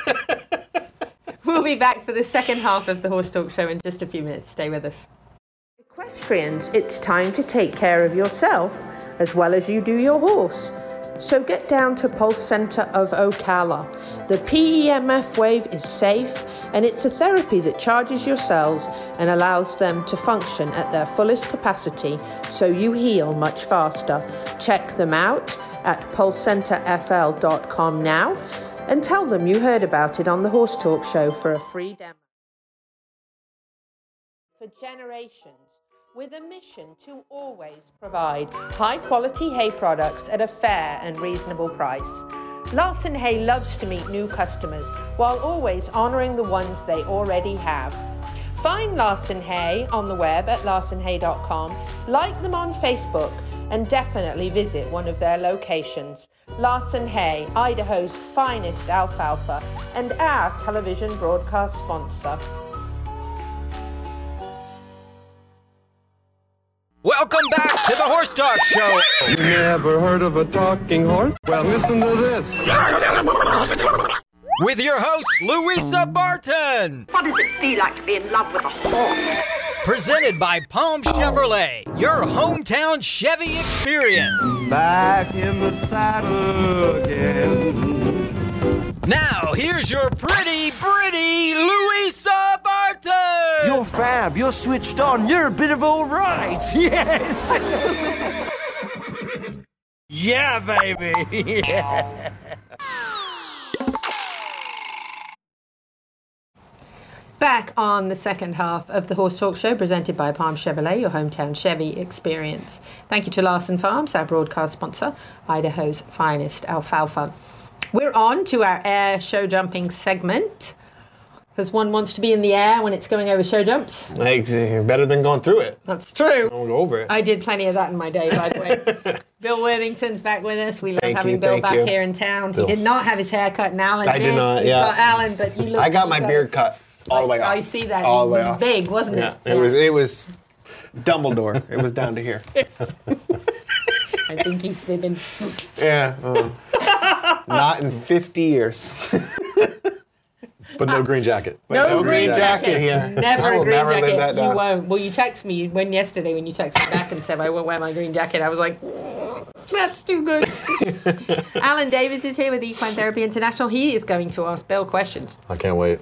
*laughs* we'll be back for the second half of the Horse Talk Show in just a few minutes. Stay with us. Equestrians, it's time to take care of yourself as well as you do your horse. So get down to Pulse Center of Ocala. The PEMF wave is safe and it's a therapy that charges your cells and allows them to function at their fullest capacity so you heal much faster. Check them out at pulsecenterfl.com now and tell them you heard about it on the Horse Talk Show for a free demo. For generations, with a mission to always provide high quality hay products at a fair and reasonable price. Larson Hay loves to meet new customers while always honoring the ones they already have. Find Larson Hay on the web at larsonhay.com, like them on Facebook, and definitely visit one of their locations. Larson Hay, Idaho's finest alfalfa, and our television broadcast sponsor. Welcome back to the Horse Talk Show. You never heard of a talking horse? Well, listen to this. With your host, Louisa Barton. What does it feel like to be in love with a horse? Presented by Palm Chevrolet, your hometown Chevy experience. Back in the saddle again. Now, here's your pretty, pretty Louisa Barton. You're fab. You're switched on. You're a bit of all right. *laughs* Yes. yeah, baby. Yeah. Back on the second half of the Horse Talk Show, presented by Palm Chevrolet, your hometown Chevy experience. Thank you to Larson Farms, our broadcast sponsor, Idaho's finest alfalfa. We're on to our air show jumping segment. Because one wants to be in the air when it's going over show jumps. Like, better than going through it. That's true. Don't go over it. I did plenty of that in my day, by the way. *laughs* Bill Worthington's back with us. We love Thank having you, Bill back you. here in town. Bill. He did not have his hair cut, and Alan I did not, We've yeah. got Alan, but you look. I got my you beard cut all the way off. I see that. All it the way was off. big, wasn't Yeah, it? it was. It was Dumbledore. it was down to here. *laughs* I think he's been. Yeah. um, *laughs* not in 50 years. But no ah. green jacket. No, no green, green jacket. jacket here. Never a green never jacket. you won't. Well, you text me when yesterday when you texted back and said I won't wear my green jacket. I was like, that's too good. *laughs* Alan Davis is here with Equine Therapy International. He is going to ask Bill questions. I can't wait.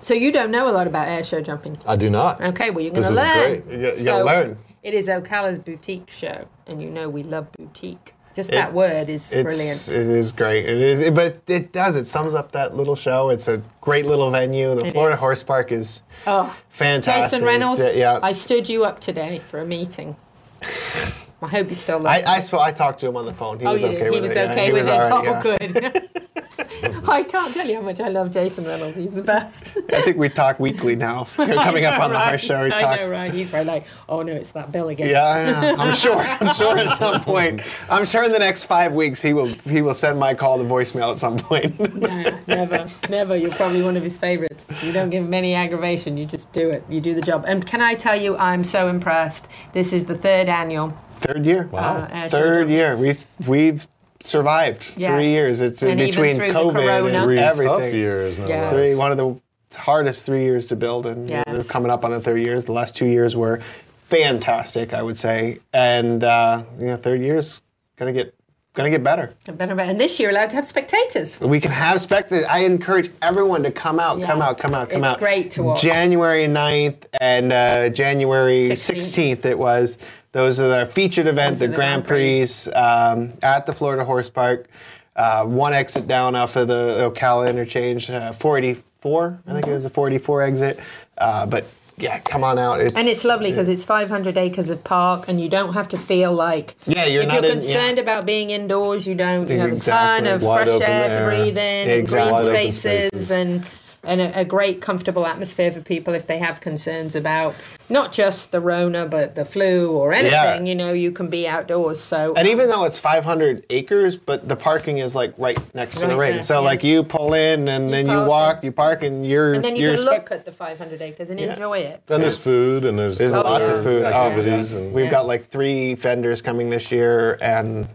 So you don't know a lot about air show jumping. I do not. Okay, well you're going to is learn. great. You you gotta learn. It is Ocala's boutique show, and you know we love boutique. Just It- that word is brilliant. It is great. It is, but it, it does. It sums up that little show. It's a great little venue. The It Florida is. Horse Park is Oh, fantastic. Jason Reynolds, Yeah. I stood you up today for a meeting. *laughs* I hope you still love I. I, sp- I talked to him on the phone. He oh, was okay did. with He was it. okay He with it. oh, good. *laughs* I can't tell you how much I love Jason Reynolds. He's the best. I think we talk weekly now. *laughs* Coming up on know, the right? show, we I know, right? He's probably like, oh no, it's that Bill again. Yeah, yeah, *laughs* I'm sure. I'm sure at some point. I'm sure in the next five weeks he will he will send my call to voicemail at some point. No, never, never. You're probably one of his favorites. You don't give him any aggravation. You just do it. You do the job. And can I tell you, I'm so impressed. This is the third annual. Third year. Wow. Uh, Third year. We've we've survived Yes. three years. It's in And even between COVID and Three everything. tough years, no Yeah. less. Three, one of the hardest three years to build, and Yes. they're coming up on the third years. The last two years were fantastic, I would say, and uh, yeah, third year's gonna get gonna get better. Better, better. And this year, allowed to have spectators. We can have spectators. I encourage everyone to come out, Yeah. come out, come out, come It's out. great to watch. January 9th and uh, January 16th. 16th. it was. Those are the featured events, the the Grand Grand Prix um, at the Florida Horse Park. Uh, one exit down off of the Ocala interchange, uh, 484, I think it was the 484 exit. Uh, but yeah, come on out. It's, And it's lovely because it's 500 acres of park, and you don't have to feel like Yeah, you're if not you're in- concerned yeah. about being indoors, you don't. You have a ton of Wide fresh open air to breathe in, Exactly. Wide green spaces, spaces. and and a, a great comfortable atmosphere for people if they have concerns about not just the Rona but the flu or anything. Yeah. You know, you can be outdoors. So And even though it's 500 acres, but the parking is like right next to the ring. there, So yeah. like you pull in and then you park walk, you park, and you're and then you you're can spec- look at the 500 acres and Yeah. enjoy it. And there's food and there's, There's Oh, lots of food. Um, activities. Oh, and We've Yeah. got like three vendors coming this year, and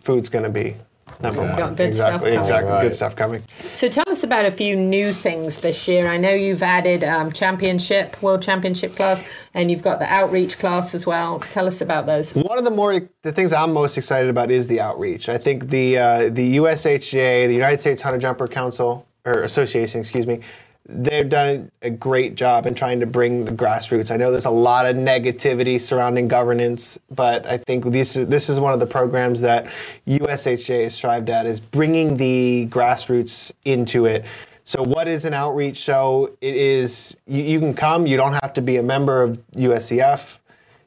food's going to be Number We've one. got good stuff exactly. coming. Exactly. Right. Good stuff coming. So tell us about a few new things this year. I know you've added um, championship, world championship class, and you've got the outreach class as well. Tell us about those. One of the more the things I'm most excited about is the outreach. I think the uh, the USHJ, the United States Hunter Jumper Council or Association, excuse me, they've done a great job in trying to bring the grassroots. I know there's a lot of negativity surrounding governance, but I think this is this is one of the programs that USHA has strived at is bringing the grassroots into it. So what is an outreach show? It is you, you can come. You don't have to be a member of USEF.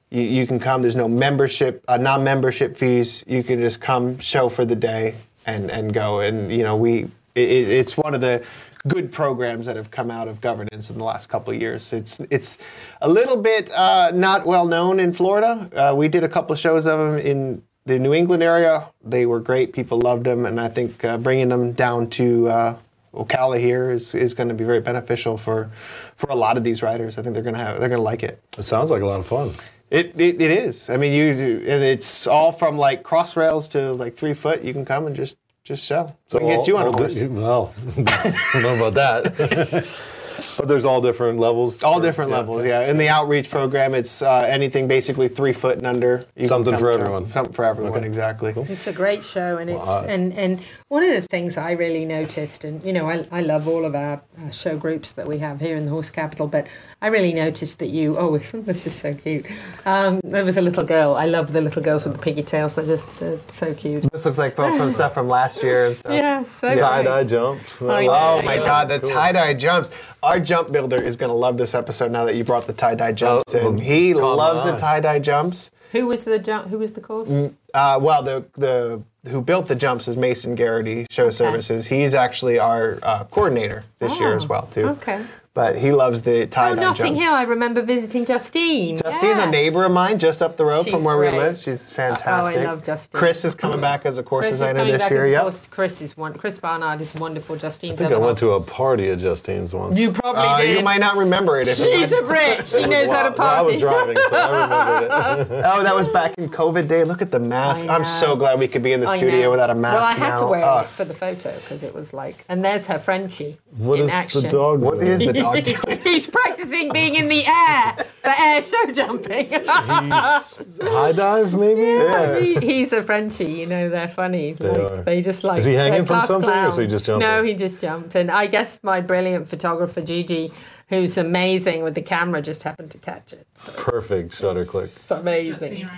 You, you can come. There's no membership, uh, non-membership fees. You can just come, show for the day, and and go. And you know, we it, it- it's one of the good programs that have come out of governance in the last couple of years. It's it's a little bit uh, not well known in Florida. Uh, we did a couple of shows of them in the New England area. They were great. People loved them, and I think uh, bringing them down to uh, Ocala here is, is going to be very beneficial for for a lot of these riders. I think they're going to have they're going to like it. It sounds like a lot of fun. It, it, it is. I mean, you and it's all from like cross rails to like three foot. You can come and just just show. So we can get you on a horse. *laughs* Well, *laughs* I don't know about that. *laughs* but there's all different levels. All different levels, yeah. In the outreach program, it's uh, anything basically three foot and under. Something come for show. everyone. Something for everyone, exactly. It's a great show, and it's Well, I- and and one of the things I really noticed, and you know, I, I love all of our uh, show groups that we have here in the Horse Capital, but I really noticed that you. Oh, *laughs* this is so cute. Um, there was a little girl. I love the little girls with the piggy tails. They're just they're so cute. This looks like from, from stuff from last year and stuff. *laughs* Yeah, so Tie dye jumps. I know. Oh my Yeah. God, the tie dye jumps. Our jump builder is going to love this episode now that you brought the tie dye jumps Oh, in. He caught loves the eye. tie dye jumps. Who was the jump? Who was the course? Uh, well, the the who built the jumps is Mason Garrity Show Services. He's actually our uh, coordinator this year Oh, as well too. Okay. But he loves the tie Oh, dye Notting jumps. Hill. I remember visiting Justine. Justine's a neighbor of mine, just up the road She's from where we great. live. She's fantastic. Oh, I love Justine. Chris is coming back as a course Chris is designer coming this back year. as a Yep. course- Chris is one. Chris Barnard is wonderful. Justine's I think I went half. to a party at Justine's once. You probably Uh, did. you might not remember it. If She's was- a Brit. She knows how to Well, I was driving, so I remembered it. *laughs* oh, that was back in COVID day. Look at the mask. I I'm so glad we could be in the I studio know. without a mask Well, I had now. to wear it for the photo because it was like, and there's her Frenchie What in is action. the dog? What doing? the *laughs* dog *laughs* doing? He's practicing being in the air for air show jumping. He's high dive, maybe? Yeah. He, he's a Frenchie, you know, they're funny. They like, are. They just like. Is he hanging from class something, or is he just jumping? No, he just jumped. And I guess my brilliant photographer, Gigi, who's amazing with the camera, just happened to catch it. So Perfect shutter click. it's amazing.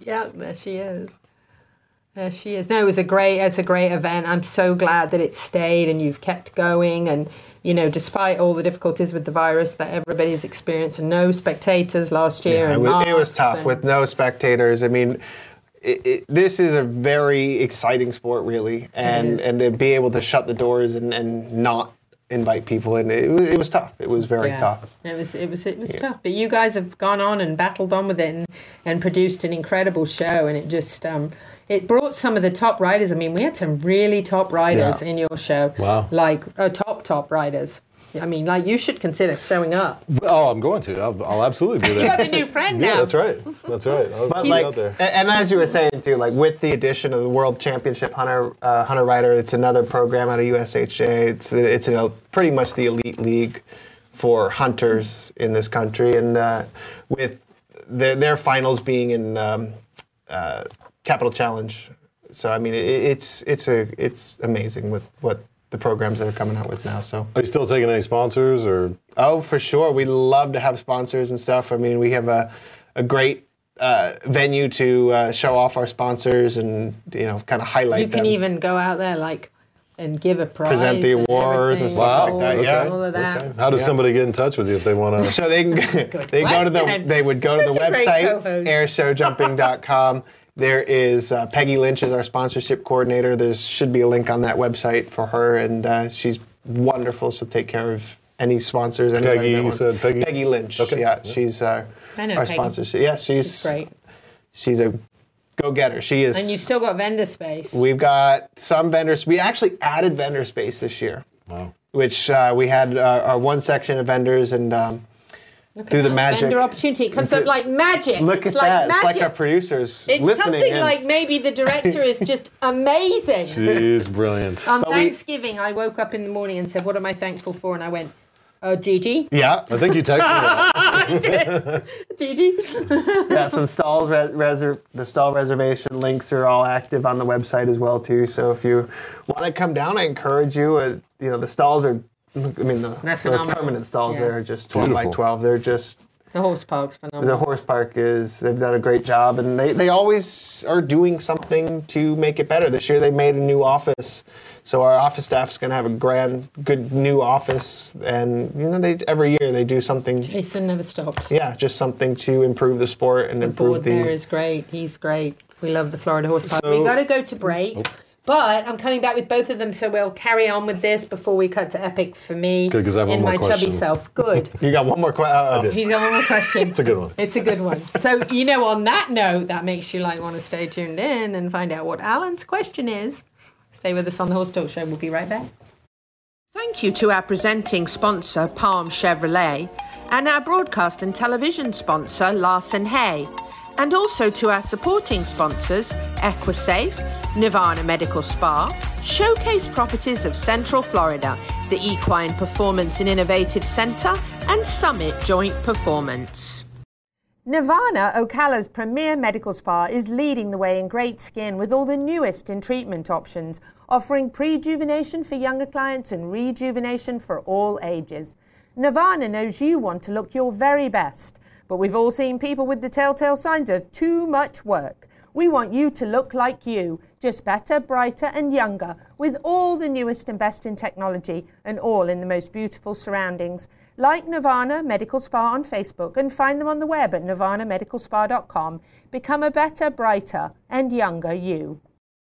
Yeah, there she is. There she is. No, it was a great. It's a great event. I'm so glad that it stayed and you've kept going. And you know, despite all the difficulties with the virus that everybody's experienced, and no spectators last year. Yeah, it and was, it was tough and- with no spectators. I mean, it, it, this is a very exciting sport, really, and and to be able to shut the doors and, and not invite people in, it, was- it was tough. It was very Yeah. tough. It was it was it was tough, but you guys have gone on and battled on with it and, and produced an incredible show, and it just um it brought some of the top riders. I mean, we had some really top riders Yeah. in your show. Wow. Like uh, top top riders. I mean, like you should consider showing up. Oh, I'm going to. I'll, I'll absolutely do that. *laughs* You have a new friend now. Yeah, that's right. That's right. I'll But be like, out there. and, and as you were saying too, like with the addition of the World Championship Hunter uh, Hunter Rider, it's another program out of USHJ. It's it's a, pretty much the elite league for hunters in this country, and uh, with their, their finals being in um, uh, Capital Challenge. So I mean, it, it's it's a it's amazing with what the programs that are coming out with now. So. Are you still taking any sponsors or? Oh, for sure. We love to have sponsors and stuff. I mean, we have a, a great uh, venue to uh, show off our sponsors and you know kind of highlight You them. can even go out there like and give a prize. Present the and awards and everything, stuff like all- that, yeah. All of that. Okay. How does Yeah. somebody get in touch with you if they want to? so they can they go to the they would go to the Such a great website airshowjumping.com. There is uh, Peggy Lynch is our sponsorship coordinator. There should be a link on that website for her, and uh, she's wonderful. She'll take care of any sponsors. Peggy, that you said Peggy? Peggy Lynch. Okay. Yeah, she's uh, I know our Peggy. sponsor. Yeah, she's It's great. she's a go-getter. She is. And you've still got vendor space. We've got some vendors. We actually added vendor space this year, Wow. which uh, we had uh, our one section of vendors, and um, through the magic. Vendor opportunity. It comes up like magic. Look it's at like that. Magic. It's like our producers It's listening. something in. like maybe the director is just *laughs* amazing. She's brilliant. On But we- Thanksgiving, I woke up in the morning and said, "What am I thankful for?" And I went, "Uh, Gigi." Yeah. I think you texted me *laughs* that. Gigi. *laughs* yeah, so the stalls res- reser- the stall reservation links are all active on the website as well too. So if you want to come down, I encourage you. Uh, you know, the stalls are. I mean, the, those phenomenal. permanent stalls Yeah. there are just 12 by 12. They're just The horse park's phenomenal. the horse park is. They've done a great job, and they they always are doing something to make it better. This year they made a new office. So our office staff's going to have a grand, good new office, and you know they every year they do something. Jason never stops. Yeah, just something to improve the sport and The improve board the. there is great. He's great. We love the Florida Horse Park. So- we got to go to break. Oh. But I'm coming back with both of them, so we'll carry on with this before we cut to Epic for me Good, 'cause I have in one my more chubby question. self. Good. *laughs* You got one more question. Uh, did. He's got one more question. It's a good one. It's a good one. So, you know, on that note, that makes you like want to stay tuned in and find out what Alan's question is. Stay with us on the Horse Talk Show. We'll be right back. Thank you to our presenting sponsor, Palm Chevrolet, and our broadcast and television sponsor, Larson Hay, and also to our supporting sponsors, Equisafe, Nirvana Medical Spa, Showcase Properties of Central Florida, the Equine Performance and Innovative Center, and Summit Joint Performance. Nirvana, Ocala's premier medical spa, is leading the way in great skin with all the newest in treatment options, offering prejuvenation for younger clients and rejuvenation for all ages. Nirvana knows you want to look your very best, but we've all seen people with the telltale signs of too much work. We want you to look like you, just better, brighter, and younger, with all the newest and best in technology, and all in the most beautiful surroundings. Like Nirvana Medical Spa on Facebook and find them on the web at nirvanamedicalspa.com. Become a better, brighter, and younger you.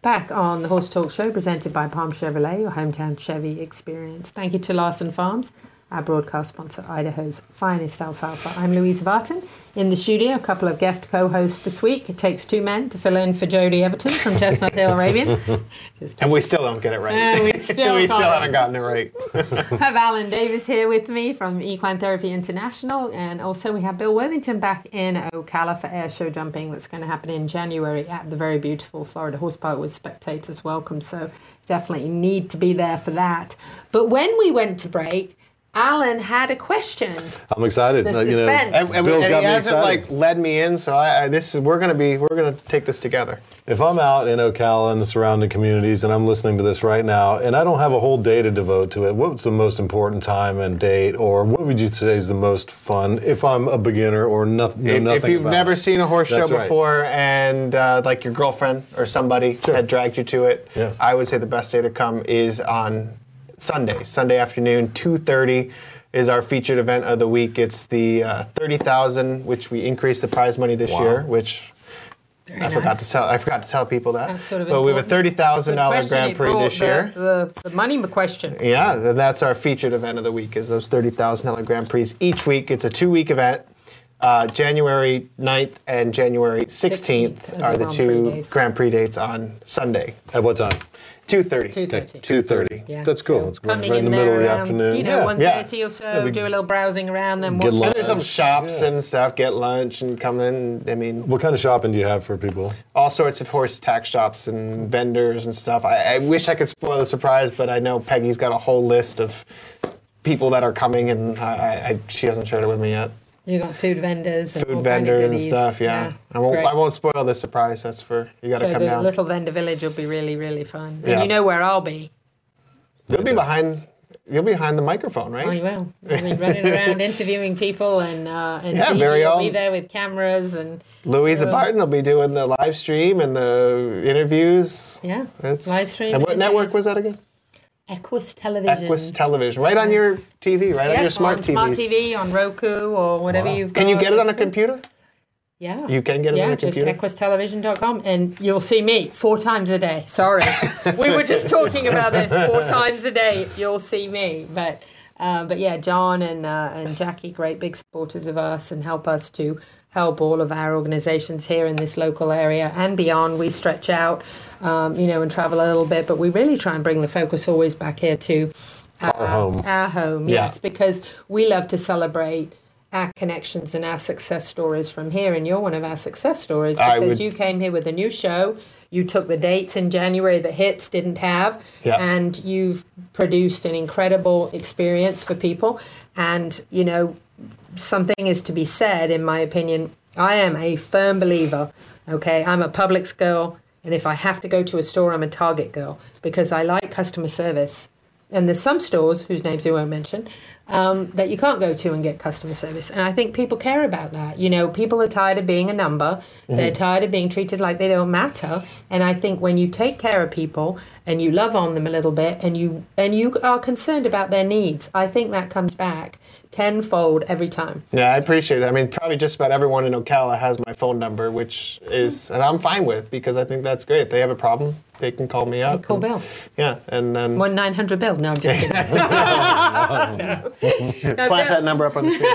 Back on the Horse Talk Show, presented by Palm Chevrolet, your hometown Chevy experience. Thank you to Larson Farms, our broadcast sponsor, Idaho's finest alfalfa. I'm Louisa Barton in the studio, a couple of guest co hosts this week. It takes two men to fill in for Jody Everton from Chestnut Hill Arabian. *laughs* and we still don't get it right. We *laughs* still we still haven't gotten it right. *laughs* have Alan Davis here with me from Equine Therapy International, and also we have Bill Worthington back in Ocala for air show jumping that's going to happen in January at the very beautiful Florida Horse Park with spectators welcome. So definitely need to be there for that. But when we went to break, Alan had a question. I'm excited. The Uh, you know, suspense. And, and, Bill's and got he me hasn't excited. like led me in, so I, I this is we're gonna be we're gonna take this together. If I'm out in Ocala and the surrounding communities and I'm listening to this right now and I don't have a whole day to devote to it, what's the most important time and date, or what would you say is the most fun if I'm a beginner or nothing? Know If, nothing if you've about never it? seen a horse That's show right. before and uh, like your girlfriend or somebody had dragged you to it, Yes. I would say the best day to come is on Sunday, Sunday afternoon, 2:30 is our featured event of the week. It's the uh, 30,000, which we increased the prize money this Wow. year, which I nice. forgot to tell. I forgot to tell people that. Sort of but we have a important. thirty thousand Good dollar question. Grand Prix brought this year. The, the, the money question. Yeah, and that's our featured event of the week. Is those thirty thousand dollar Grand Prix each week? It's a two week event. Uh, January 9th and January 16th, 16th are are the the two Grand Prix dates on Sunday. At what time? 2.30. 2:30. Two thirty. Yeah, That's cool. so It's right, coming right in the there middle of the around, um, afternoon. You know, yeah. one Yeah. thirty or so. Yeah, do a little browsing around, then Get watch. And there's some shops Yeah. and stuff. Get lunch and come in. I mean, What kind of shopping do you have for people? all sorts of horse tack shops and vendors and stuff. I, I wish I could spoil the surprise, but I know Peggy's got a whole list of people that are coming, and I, I, I, she hasn't shared it with me yet. You got food vendors and all Food kind of vendors and stuff. Yeah, I won't. I won't spoil the surprise. That's for you. Got to so come the down. little vendor village will be really, really fun. And Yeah. you know where I'll be. You'll be behind. You'll be behind the microphone, right? Oh, you will. I mean, running around interviewing people, and uh, and Yeah, Gigi very will own- be there with cameras and Louisa Barton will be doing the live stream and the interviews. yeah, It's, live stream. And what and network was that again? Equus Television. Equus Television, right on your TV, right yeah, on your smart TVs. smart TV on Roku or whatever you've got. Can you get it on a computer? Yeah. You can get it yeah, on a just computer. equustelevision.com and you'll see me four times a day. Sorry. *laughs* we were just talking about this four times a day. You'll see me. But uh, but yeah, John and uh, and Jackie, great big supporters of us and help us to help all of our organizations here in this local area and beyond. We stretch out, um, you know, and travel a little bit, but we really try and bring the focus always back here to Our home. Our home, Yeah. yes, because we love to celebrate our connections and our success stories from here, and you're one of our success stories because would- you came here with a new show. You took the dates in January that hits didn't have, Yeah. and you've produced an incredible experience for people. And you know, something is to be said, in my opinion. I am a firm believer. Okay, I'm a Publix girl, and if I have to go to a store, I'm a Target girl because I like customer service. And there's some stores whose names we won't mention um, that you can't go to and get customer service. And I think people care about that. You know, people are tired of being a number. They're Mhm. tired of being treated like they don't matter. And I think when you take care of people and you love on them a little bit and you and you are concerned about their needs, I think that comes back tenfold every time. Yeah, I appreciate that. I mean, probably just about everyone in Ocala has my phone number, which is, and I'm fine with because I think that's great. If they have a problem, they can call me up. call and- Bill. Yeah, and then One nine hundred bill. No, I'm just kidding. *laughs* flash that number up on the screen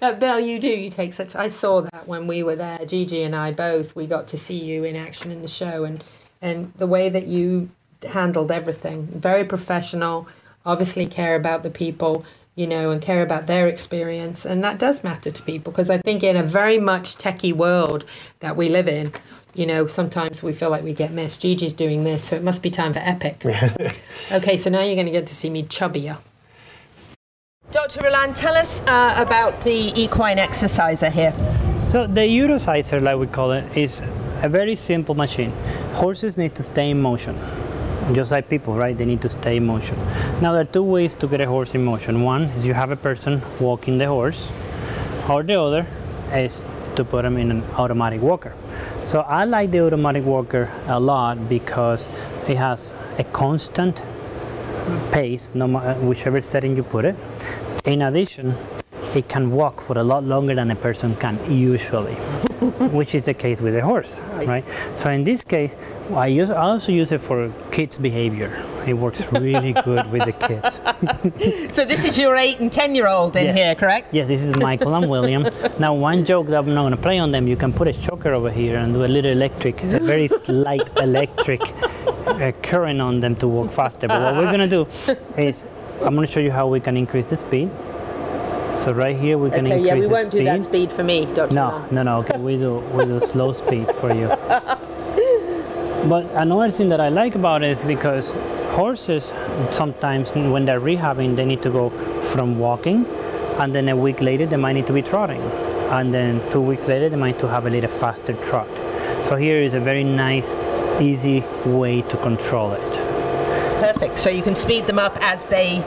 now. *laughs* Bill, you do. You take such. I saw that when we were there. Gigi and I both. We got to see you in action in the show, and and the way that you handled everything, very professional. Obviously, care about the people, you know, and care about their experience, and that does matter to people because I think in a very much techie world that we live in. You know, sometimes we feel like we get missed. Gigi's doing this, so it must be time for Epic. *laughs* okay, so now you're going to get to see me chubbier. Dr. Roland, tell us uh, about the equine exerciser here. So the Eurosizer, like we call it, is a very simple machine. Horses need to stay in motion, just like people, right? They need to stay in motion. Now there are two ways to get a horse in motion. One is you have a person walking the horse, or the other is to put them in an automatic walker. So I like the automatic walker a lot because it has a constant pace, no matter whichever setting you put it. In addition, it can walk for a lot longer than a person can usually, which is the case with a horse, right? So in this case, I use I also use it for kids' behavior. It works really *laughs* good with the kids. So this is your eight and ten year old in Yes. here, correct? Yes, this is Michael and William. Now, one joke that I'm not going to play on them, you can put a choker over here and do a little electric, a very slight *laughs* electric uh, current on them to walk faster. But what we're going to do *laughs* is, I'm going to show you how we can increase the speed. So right here we can Okay, increase yeah, we won't speed. do that speed for me, Dr. No, no, no. Okay, we do we do slow speed for you. *laughs* But another thing that I like about it is because horses sometimes when they're rehabbing they need to go from walking and then a week later they might need to be trotting and then two weeks later they might to have a little faster trot. So here is a very nice, easy way to control it. Perfect. So you can speed them up as they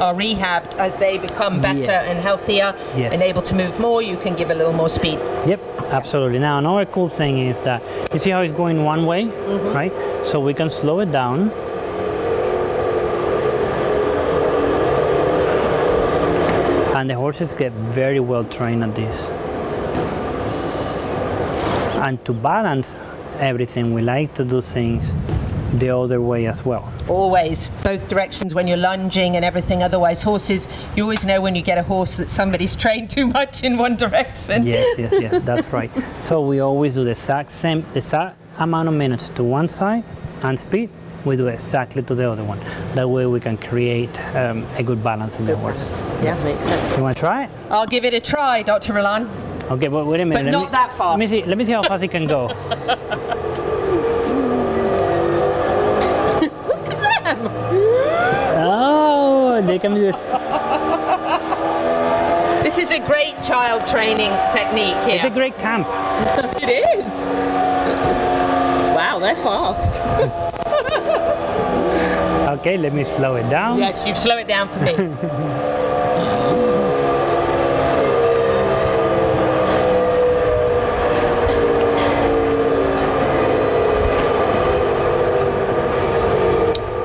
are rehabbed, as they become better Yes. and healthier Yes. and able to move more, you can give a little more speed. Yep, absolutely. Now another cool thing is that you see how it's going one way, Mhm. right? So we can slow it down. And the horses get very well trained at this. And to balance everything, we like to do things the other way as well. Always, both directions when you're lunging and everything. Otherwise, horses, you always know when you get a horse that somebody's *laughs* trained too much in one direction. Yes, yes, yes, that's right. So we always do the exact same, the exact amount of minutes to one side and speed. We do exactly to the other one. That way we can create um, a good balance in the horse. Yeah, makes sense. You want to try it? I'll give it a try, Dr. Roland. Okay, but wait a minute. But let not me, that Let me see. Let me see how fast it can go. *laughs* Know, they can be this. This is a great child training technique here. It's a great camp. *laughs* it is. Wow, they're fast. *laughs* Okay, let me slow it down. yes, you slow it down for me. *laughs*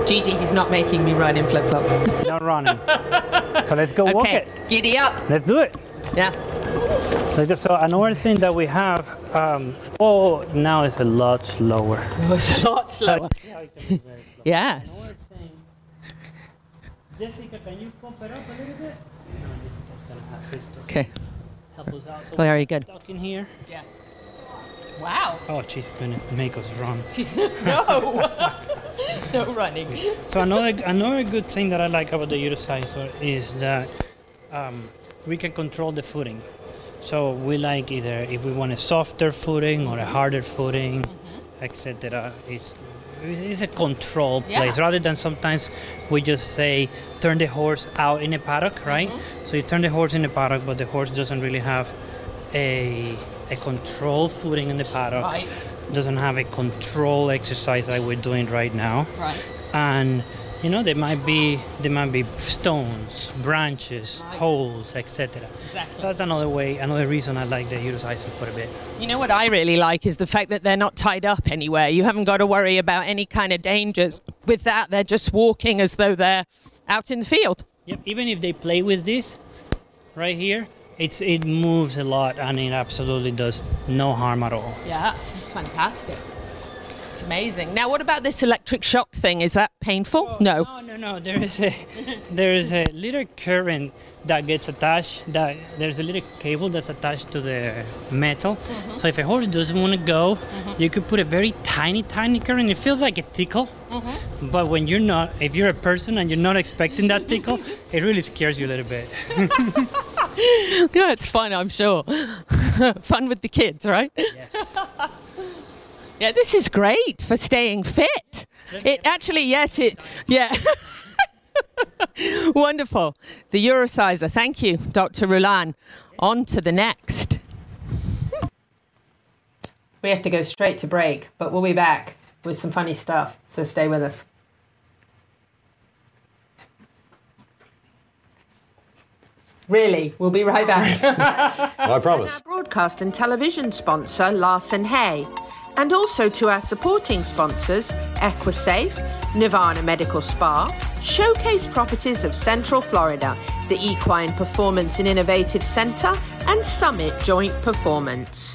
Gigi, he's not making me run in flip flops. *laughs* Not running. so let's go walk Okay, it. giddy up. Let's do it. Yeah. So, just- so another thing that we have, um, oh, now it's a lot slower. *laughs* Oh, it's a lot slower. *laughs* yes. Jessica, can you pump it up a little bit? No, Jessica's gonna assist us. Okay. Help us out. So Very we're good. Stuck in here. Yeah. Wow. Oh, she's gonna make us run. *laughs* no. *laughs* no running. So another another good thing that I like about the Eurosizer is that um, we can control the footing. So we like either if we want a softer footing or a harder footing, etc. It's it's a control Yeah. place rather than sometimes we just say turn the horse out in a paddock, right? So you turn the horse in the paddock, but the horse doesn't really have a a control footing in the paddock. Right. Doesn't have a control exercise like we're doing right now Right. and you know there might be there might be stones branches holes etc Exactly. that's another way another reason i like the eurosizer quite a bit You know what I really like is the fact that they're not tied up anywhere. You haven't got to worry about any kind of dangers. With that, they're just walking as though they're out in the field. yep even if they play with this right here it's it moves a lot and it absolutely does no harm at all Yeah, it's fantastic. It's amazing. Now, what about this electric shock thing? Is that painful? Oh, no. no no no there is a *laughs* there is a little current that gets attached that there's a little cable that's attached to the metal mm-hmm. so if a horse doesn't want to go mm-hmm. you could put a very tiny tiny current it feels like a tickle mm-hmm. but when you're not if you're a person and you're not expecting that tickle *laughs* it really scares you a little bit *laughs* yeah, it's fun, I'm sure. fun with the kids, right? Yeah, this is great for staying fit. It actually, yes, it, yeah. *laughs* Wonderful. The Eurosizer. Thank you, Dr. Roland. On to the next. We have to go straight to break, but we'll be back with some funny stuff, so stay with us. Really, we'll be right back. *laughs* I promise. broadcast and television sponsor Larson Hay, and also to our supporting sponsors Equisafe, Nirvana Medical Spa, Showcase Properties of Central Florida, the Equine Performance and Innovative Center, and Summit Joint Performance.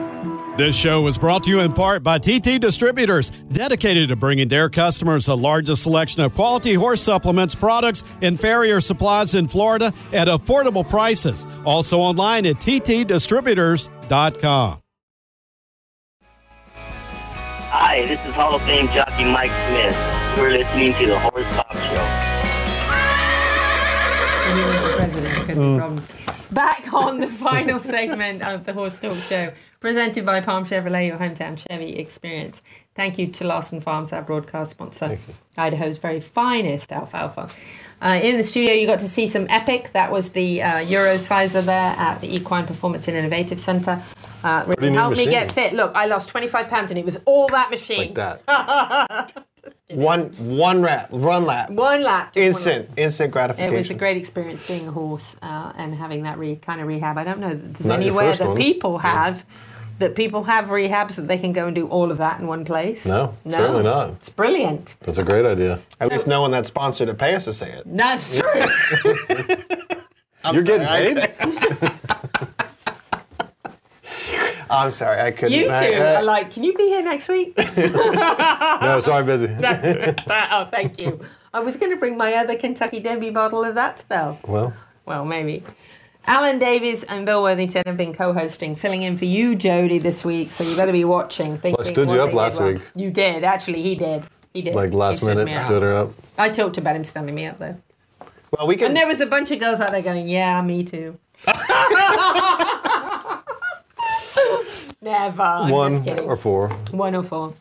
This show was brought to you in part by TT Distributors, dedicated to bringing their customers the largest selection of quality horse supplements, products, and farrier supplies in Florida at affordable prices. Also online at ttdistributors.com. Hi, this is Hall of Fame jockey Mike Smith. You're listening to the Horse Talk Show. Mm. Back on the final segment of the Horse Talk Show, presented by Palm Chevrolet, your hometown Chevy experience. Thank you to Larson Farms, our broadcast sponsor, Idaho's very finest alfalfa. Uh, in the studio, you got to see some Epic. That was the uh, Euro sizer there at the Equine Performance and Innovative Center. Uh, really helped me get fit. Look, I lost 25 pounds and it was all that machine. Like that. *laughs* One one lap, run lap. One lap. just one Instant, instant gratification. It was a great experience being a horse uh, and having that re- kind of rehab. I don't know that there's Not anywhere that one. people have that people have rehabs that they can go and do all of that in one place. No, no. certainly not. It's brilliant. That's a great idea. At least no one that's sponsored to pay us to say it. That's *laughs* true. You're getting paid? I'm sorry, I couldn't. you two I- uh, are like, can you be here next week? *laughs* no, sorry, I'm busy. That's- oh, thank you. I was going to bring my other Kentucky Derby bottle of that spell. Well, Well, maybe. Alan Davis and Bill Worthington have been co-hosting, filling in for you, Jody, this week. So you better be watching. Thinking Well, I stood you up last well. week. You did, actually. He did. He did. like last He minute, up. stood her up. I talked about him standing me up though. Well, we can. And there was a bunch of girls out there going, "Yeah, me too." *laughs* Never. I'm just One or four. One or four.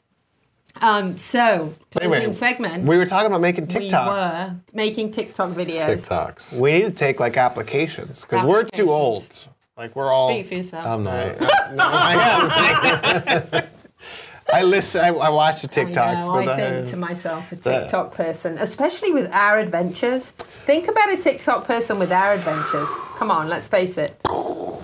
Um, so closing Anyway, segment. we were talking about making we TikToks. were making TikTok videos. TikToks. We need to take like applications because we're too old. Like we're all. Speak for yourself. I'm not. *laughs* No, I am. *laughs* I listen. I, I watch the TikToks. I, know, but I I- think to myself, a that- TikTok person, especially with our adventures. Think about a TikTok person with our adventures. Come on, let's face it.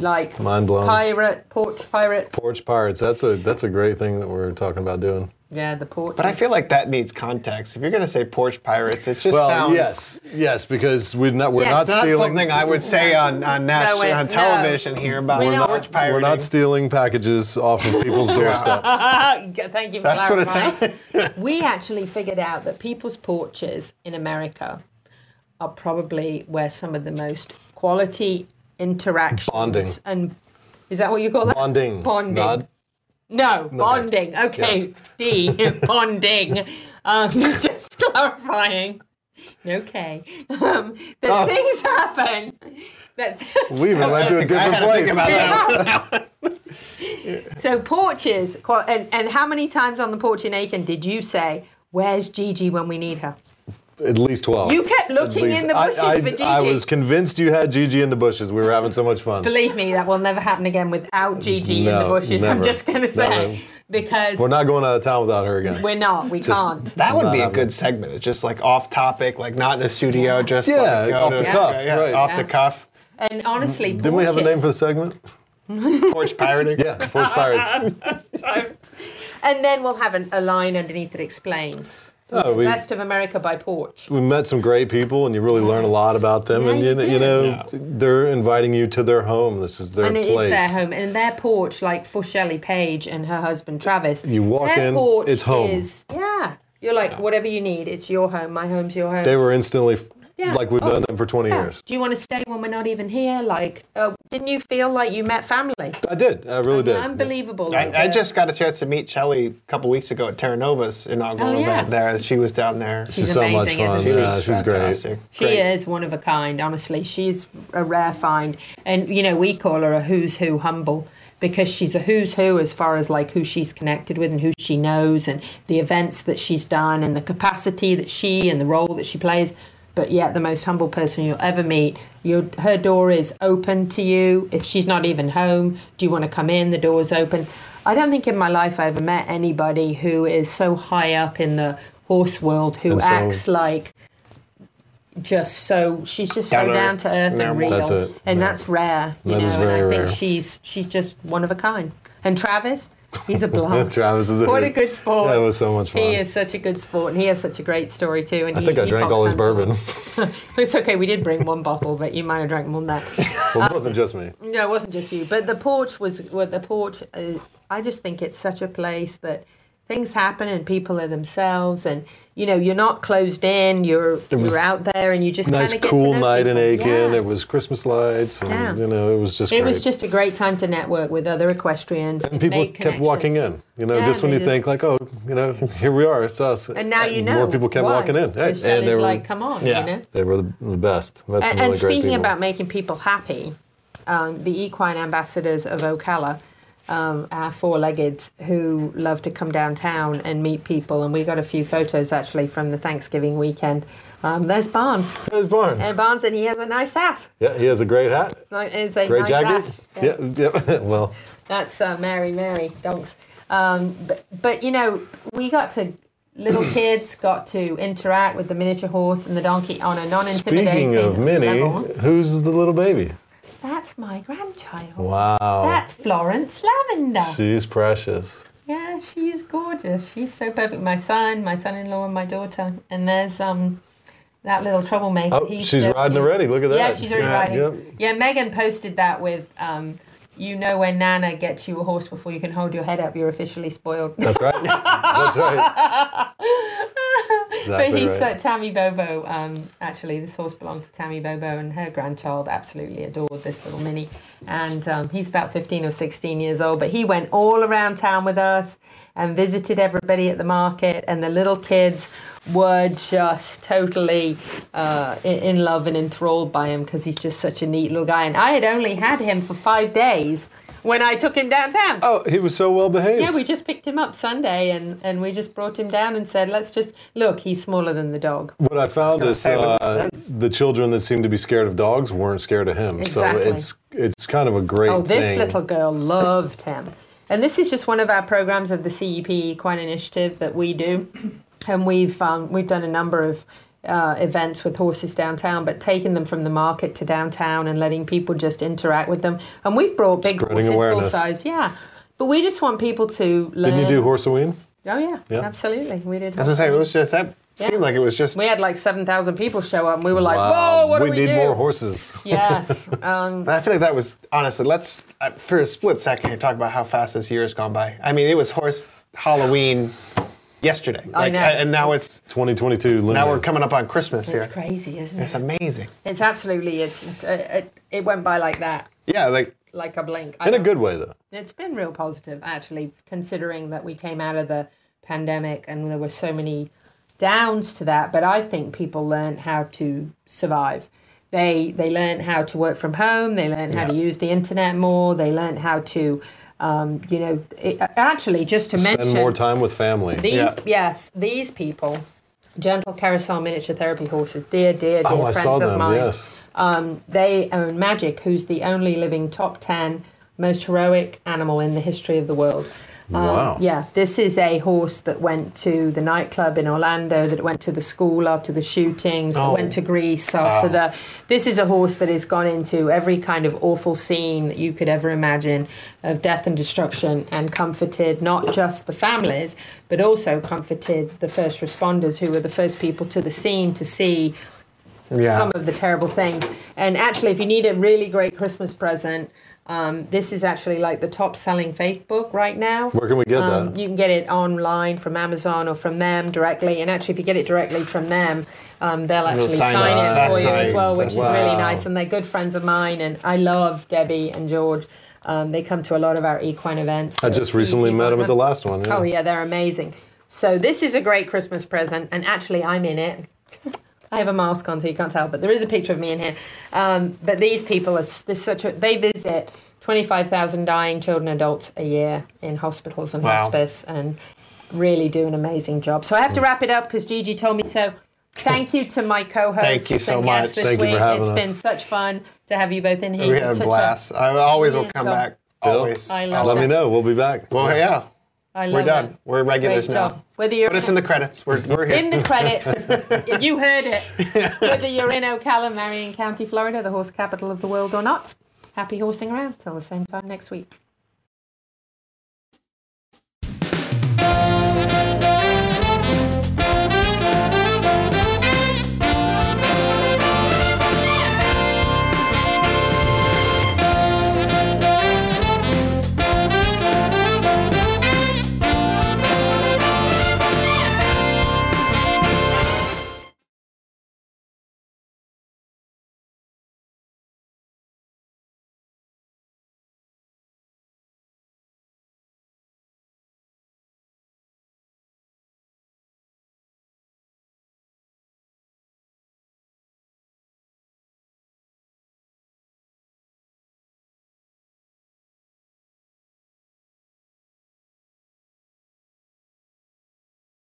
Like Mind blown. pirate, porch pirates. Porch pirates. That's a that's a great thing that we're talking about doing. Yeah, the porch. But I feel like that needs context. If you're gonna say porch pirates, it just well, sounds. yes, yes, because we're not we're Yes. not It's not stealing. something I would say on on, national, wait, on no. television here about We're not- porch pirating. We're not stealing packages off of people's *laughs* doorsteps. *laughs* Thank you for That's what it clarifying. sounds. *laughs* we actually figured out that people's porches in America are probably where some of the most quality interactions Bonding. and is that what you call that? Bonding. Bonding. Not- no, bonding. Okay, *laughs* D bonding. Um, *laughs* just clarifying. Okay, um, that Oh. things happen. That *laughs* we even went to a different I had think place. about that. So porches, and, and how many times on the porch in Aiken did you say, "Where's Gigi when we need her"? At least twelve. You kept looking least. in the bushes I, for Gigi. I was convinced you had Gigi in the bushes. We were having so much fun. Believe me, that will never happen again without Gigi in the No, bushes. I'm just going to say Never. because We're not going out of town without her again. we're not. We Just- can't. That would be a happening. good segment. It's just like off topic, like not in a studio, just Yeah, like off to- the cuff, yeah, right. off Yeah. the cuff. And honestly, Didn't we have a name for the segment? *laughs* Porch pirating. Yeah, Porch Pirates. *laughs* And then we'll have an, a line underneath that explains Oh, we, best of America by porch. we met some great people, and you really learn a lot about them. Yeah, and you you, know- you do. know, they're inviting you to their home. This is their and it is their home and their porch, like for Shelley Page and her husband Travis. You walk their in, porch it's home. Is, yeah, you're like whatever you need. It's your home. My home's your home. They were instantly f- Yeah. like we've Oh, done them for 20 Yeah. years. Do you want to stay when we're not even here? Like, uh, didn't you feel like you met family? I did. I really did. Unbelievable. Like, I, I just got a chance to meet Shelley a couple weeks ago at Terra Nova's inaugural Oh, yeah. event there. She was down there. She's so much amazing, fun. She she? Yeah, was she's great. She Great. is one of a kind, honestly. She's a rare find. And, you know, we call her a who's who humble because she's a who's who as far as like who she's connected with and who she knows and the events that she's done and the capacity that she and the role that she plays. But yet, the most humble person you'll ever meet. Your, her door is open to you. If she's not even home, do you want to come in? The door's open. I don't think in my life I ever met anybody who is so high up in the horse world who so- acts like just so she's just so Down to earth. to earth Normal. and real, That's and Yeah. that's rare. You That know, and I think she's she's just one of a kind. And Travis, he's a *laughs* blast. Travis is a what a good sport. That was so much fun. He is such a good sport, and he has such a great story too. And I he, think I drank all his hunts a lot. bourbon. *laughs* it's okay. We did bring one bottle, but you might have drank more than that. *laughs* well, it wasn't just me. No, it wasn't just you. But the porch was well, the porch. Uh, I just think it's such a place that things happen and people are themselves, and you know you're not closed in. You're you're out there, and you just Nice, get cool to know night in people. Aiken. Yeah. It was Christmas lights, and Yeah. you know, it was just It great. was just a great time to network with other equestrians. and people make kept walking in. You know, Yeah, just when you think like, oh, you know, here we are, it's us. And now you know. more people kept why. walking in. Shelley's they were like, come on, Yeah. you know. they were the, the best. And, really and speaking people. about making people happy, um, the equine ambassadors of Ocala um, are four-legged who love to come downtown and meet people. And we got a few photos actually from the Thanksgiving weekend. Um, there's Barnes. There's Barnes. And Barnes, and he has a nice ass. yeah, he has a great hat, It's a great nice jacket. ass. Yeah, yeah. *laughs* well, That's uh, Mary, Mary, donks. Um, but, but you know, we got to little *clears throat* kids got to interact with the miniature horse and the donkey on a non-intimidating speaking of Minnie, level. who's the little baby? That's my grandchild. Wow, That's Florence Lavender. she's precious. Yeah, she's gorgeous. She's so perfect. My son, my son-in-law, and my daughter. And there's um that little troublemaker. Oh, He's she's the- riding already. Look at that. Yeah, she's already Yeah, riding. yep. Yeah, Megan posted that with um. You know when Nana gets you a horse before you can hold your head up, you're officially spoiled. That's right. That's right. *laughs* exactly but he's right. Tammy Bobo. Um, actually, this horse belonged to Tammy Bobo, and her grandchild absolutely adored this little mini. And um, he's about 15 or 16 years old, but he went all around town with us and visited everybody at the market, and the little kids were just totally uh, in, in love and enthralled by him because he's just such a neat little guy. And I had only had him for five days when I took him downtown. Oh, he was so well behaved. Yeah, we just picked him up Sunday and, and we just brought him down and said, let's just look, he's smaller than the dog. What I found is uh, the children that seemed to be scared of dogs weren't scared of him. Exactly. So it's it's kind of a great Oh, this thing. little girl loved him. And this is just one of our programs of the CEP Equine Initiative that we do. And we've um, we've done a number of uh, events with horses downtown, but taking them from the market to downtown and letting people just interact with them. And we've brought big Spreading horses awareness. full size, yeah. But we just want people to learn. Didn't you do Horseween? Oh yeah, Yeah. absolutely. We did. As I say, it was just that Yeah. seemed like it was just. We had like seven thousand people show up, and we were like, Wow. "Whoa, what we do we need do?" more horses. Yes. *laughs* Um, But I feel like that was honestly. Let's uh, for a split second here talk about how fast this year has gone by. I mean, it was horse Halloween yesterday, I know. and now it's 2022. now we're coming up on Christmas here. it's crazy, isn't it? It's amazing. It's absolutely. It's it, it, it went by like that, Yeah, like like a blink. I in a good way though. It's been real positive, actually, considering that we came out of the pandemic and there were so many downs to that. But I think people learned how to survive. They they learned how to work from home. They learned how to use the internet more. They learned how to, um, you know, it, actually just to Spend mention more time with family. these Yeah. yes these people, gentle carousel miniature therapy horses, dear dear dear oh, I friends saw of them. mine. Yes. Um, they own Magic, who's the only living top 10 most heroic animal in the history of the world. Um, Wow. Yeah, this is a horse that went to the nightclub in Orlando, that went to the school after the shootings, that Oh. went to Greece after Oh. the. This is a horse that has gone into every kind of awful scene that you could ever imagine of death and destruction and comforted not just the families, but also comforted the first responders who were the first people to the scene to see yeah. some of the terrible things. And actually, if you need a really great Christmas present, um, this is actually like the top selling faith book right now. Where can we get Um, that? you can get it online from Amazon or from them directly. And actually, if you get it directly from them, um, they'll actually sign sign, it. That's for you as well, which is really nice. And they're good friends of mine. And I love Debbie and George. Um, they come to a lot of our equine events. I just recently met them at the last one. Yeah. Oh yeah, they're amazing. So this is a great Christmas present, and actually I'm in it. *laughs* I have a mask on, so you can't tell, but there is a picture of me in here. Um, but these people are there's such a they visit twenty five thousand dying children and adults a year in hospitals and Wow. hospice, and really do an amazing job. So I have to wrap it up because Gigi told me so. Thank you to my co-hosts Thank you so much. this Thank you for week. having It's us. It's been such fun to have you both in here. we It's had a blast. I always will come so- back. Always. I love Let that. me know. We'll be back. Well, yeah, I we're done. it. We're regulars Great now. job. Whether you're Put us in the credits. We're, we're here. in the credits. *laughs* you heard it. Whether you're in Ocala, Marion County, Florida, the horse capital of the world or not. Happy horsing around. Till the same time next week.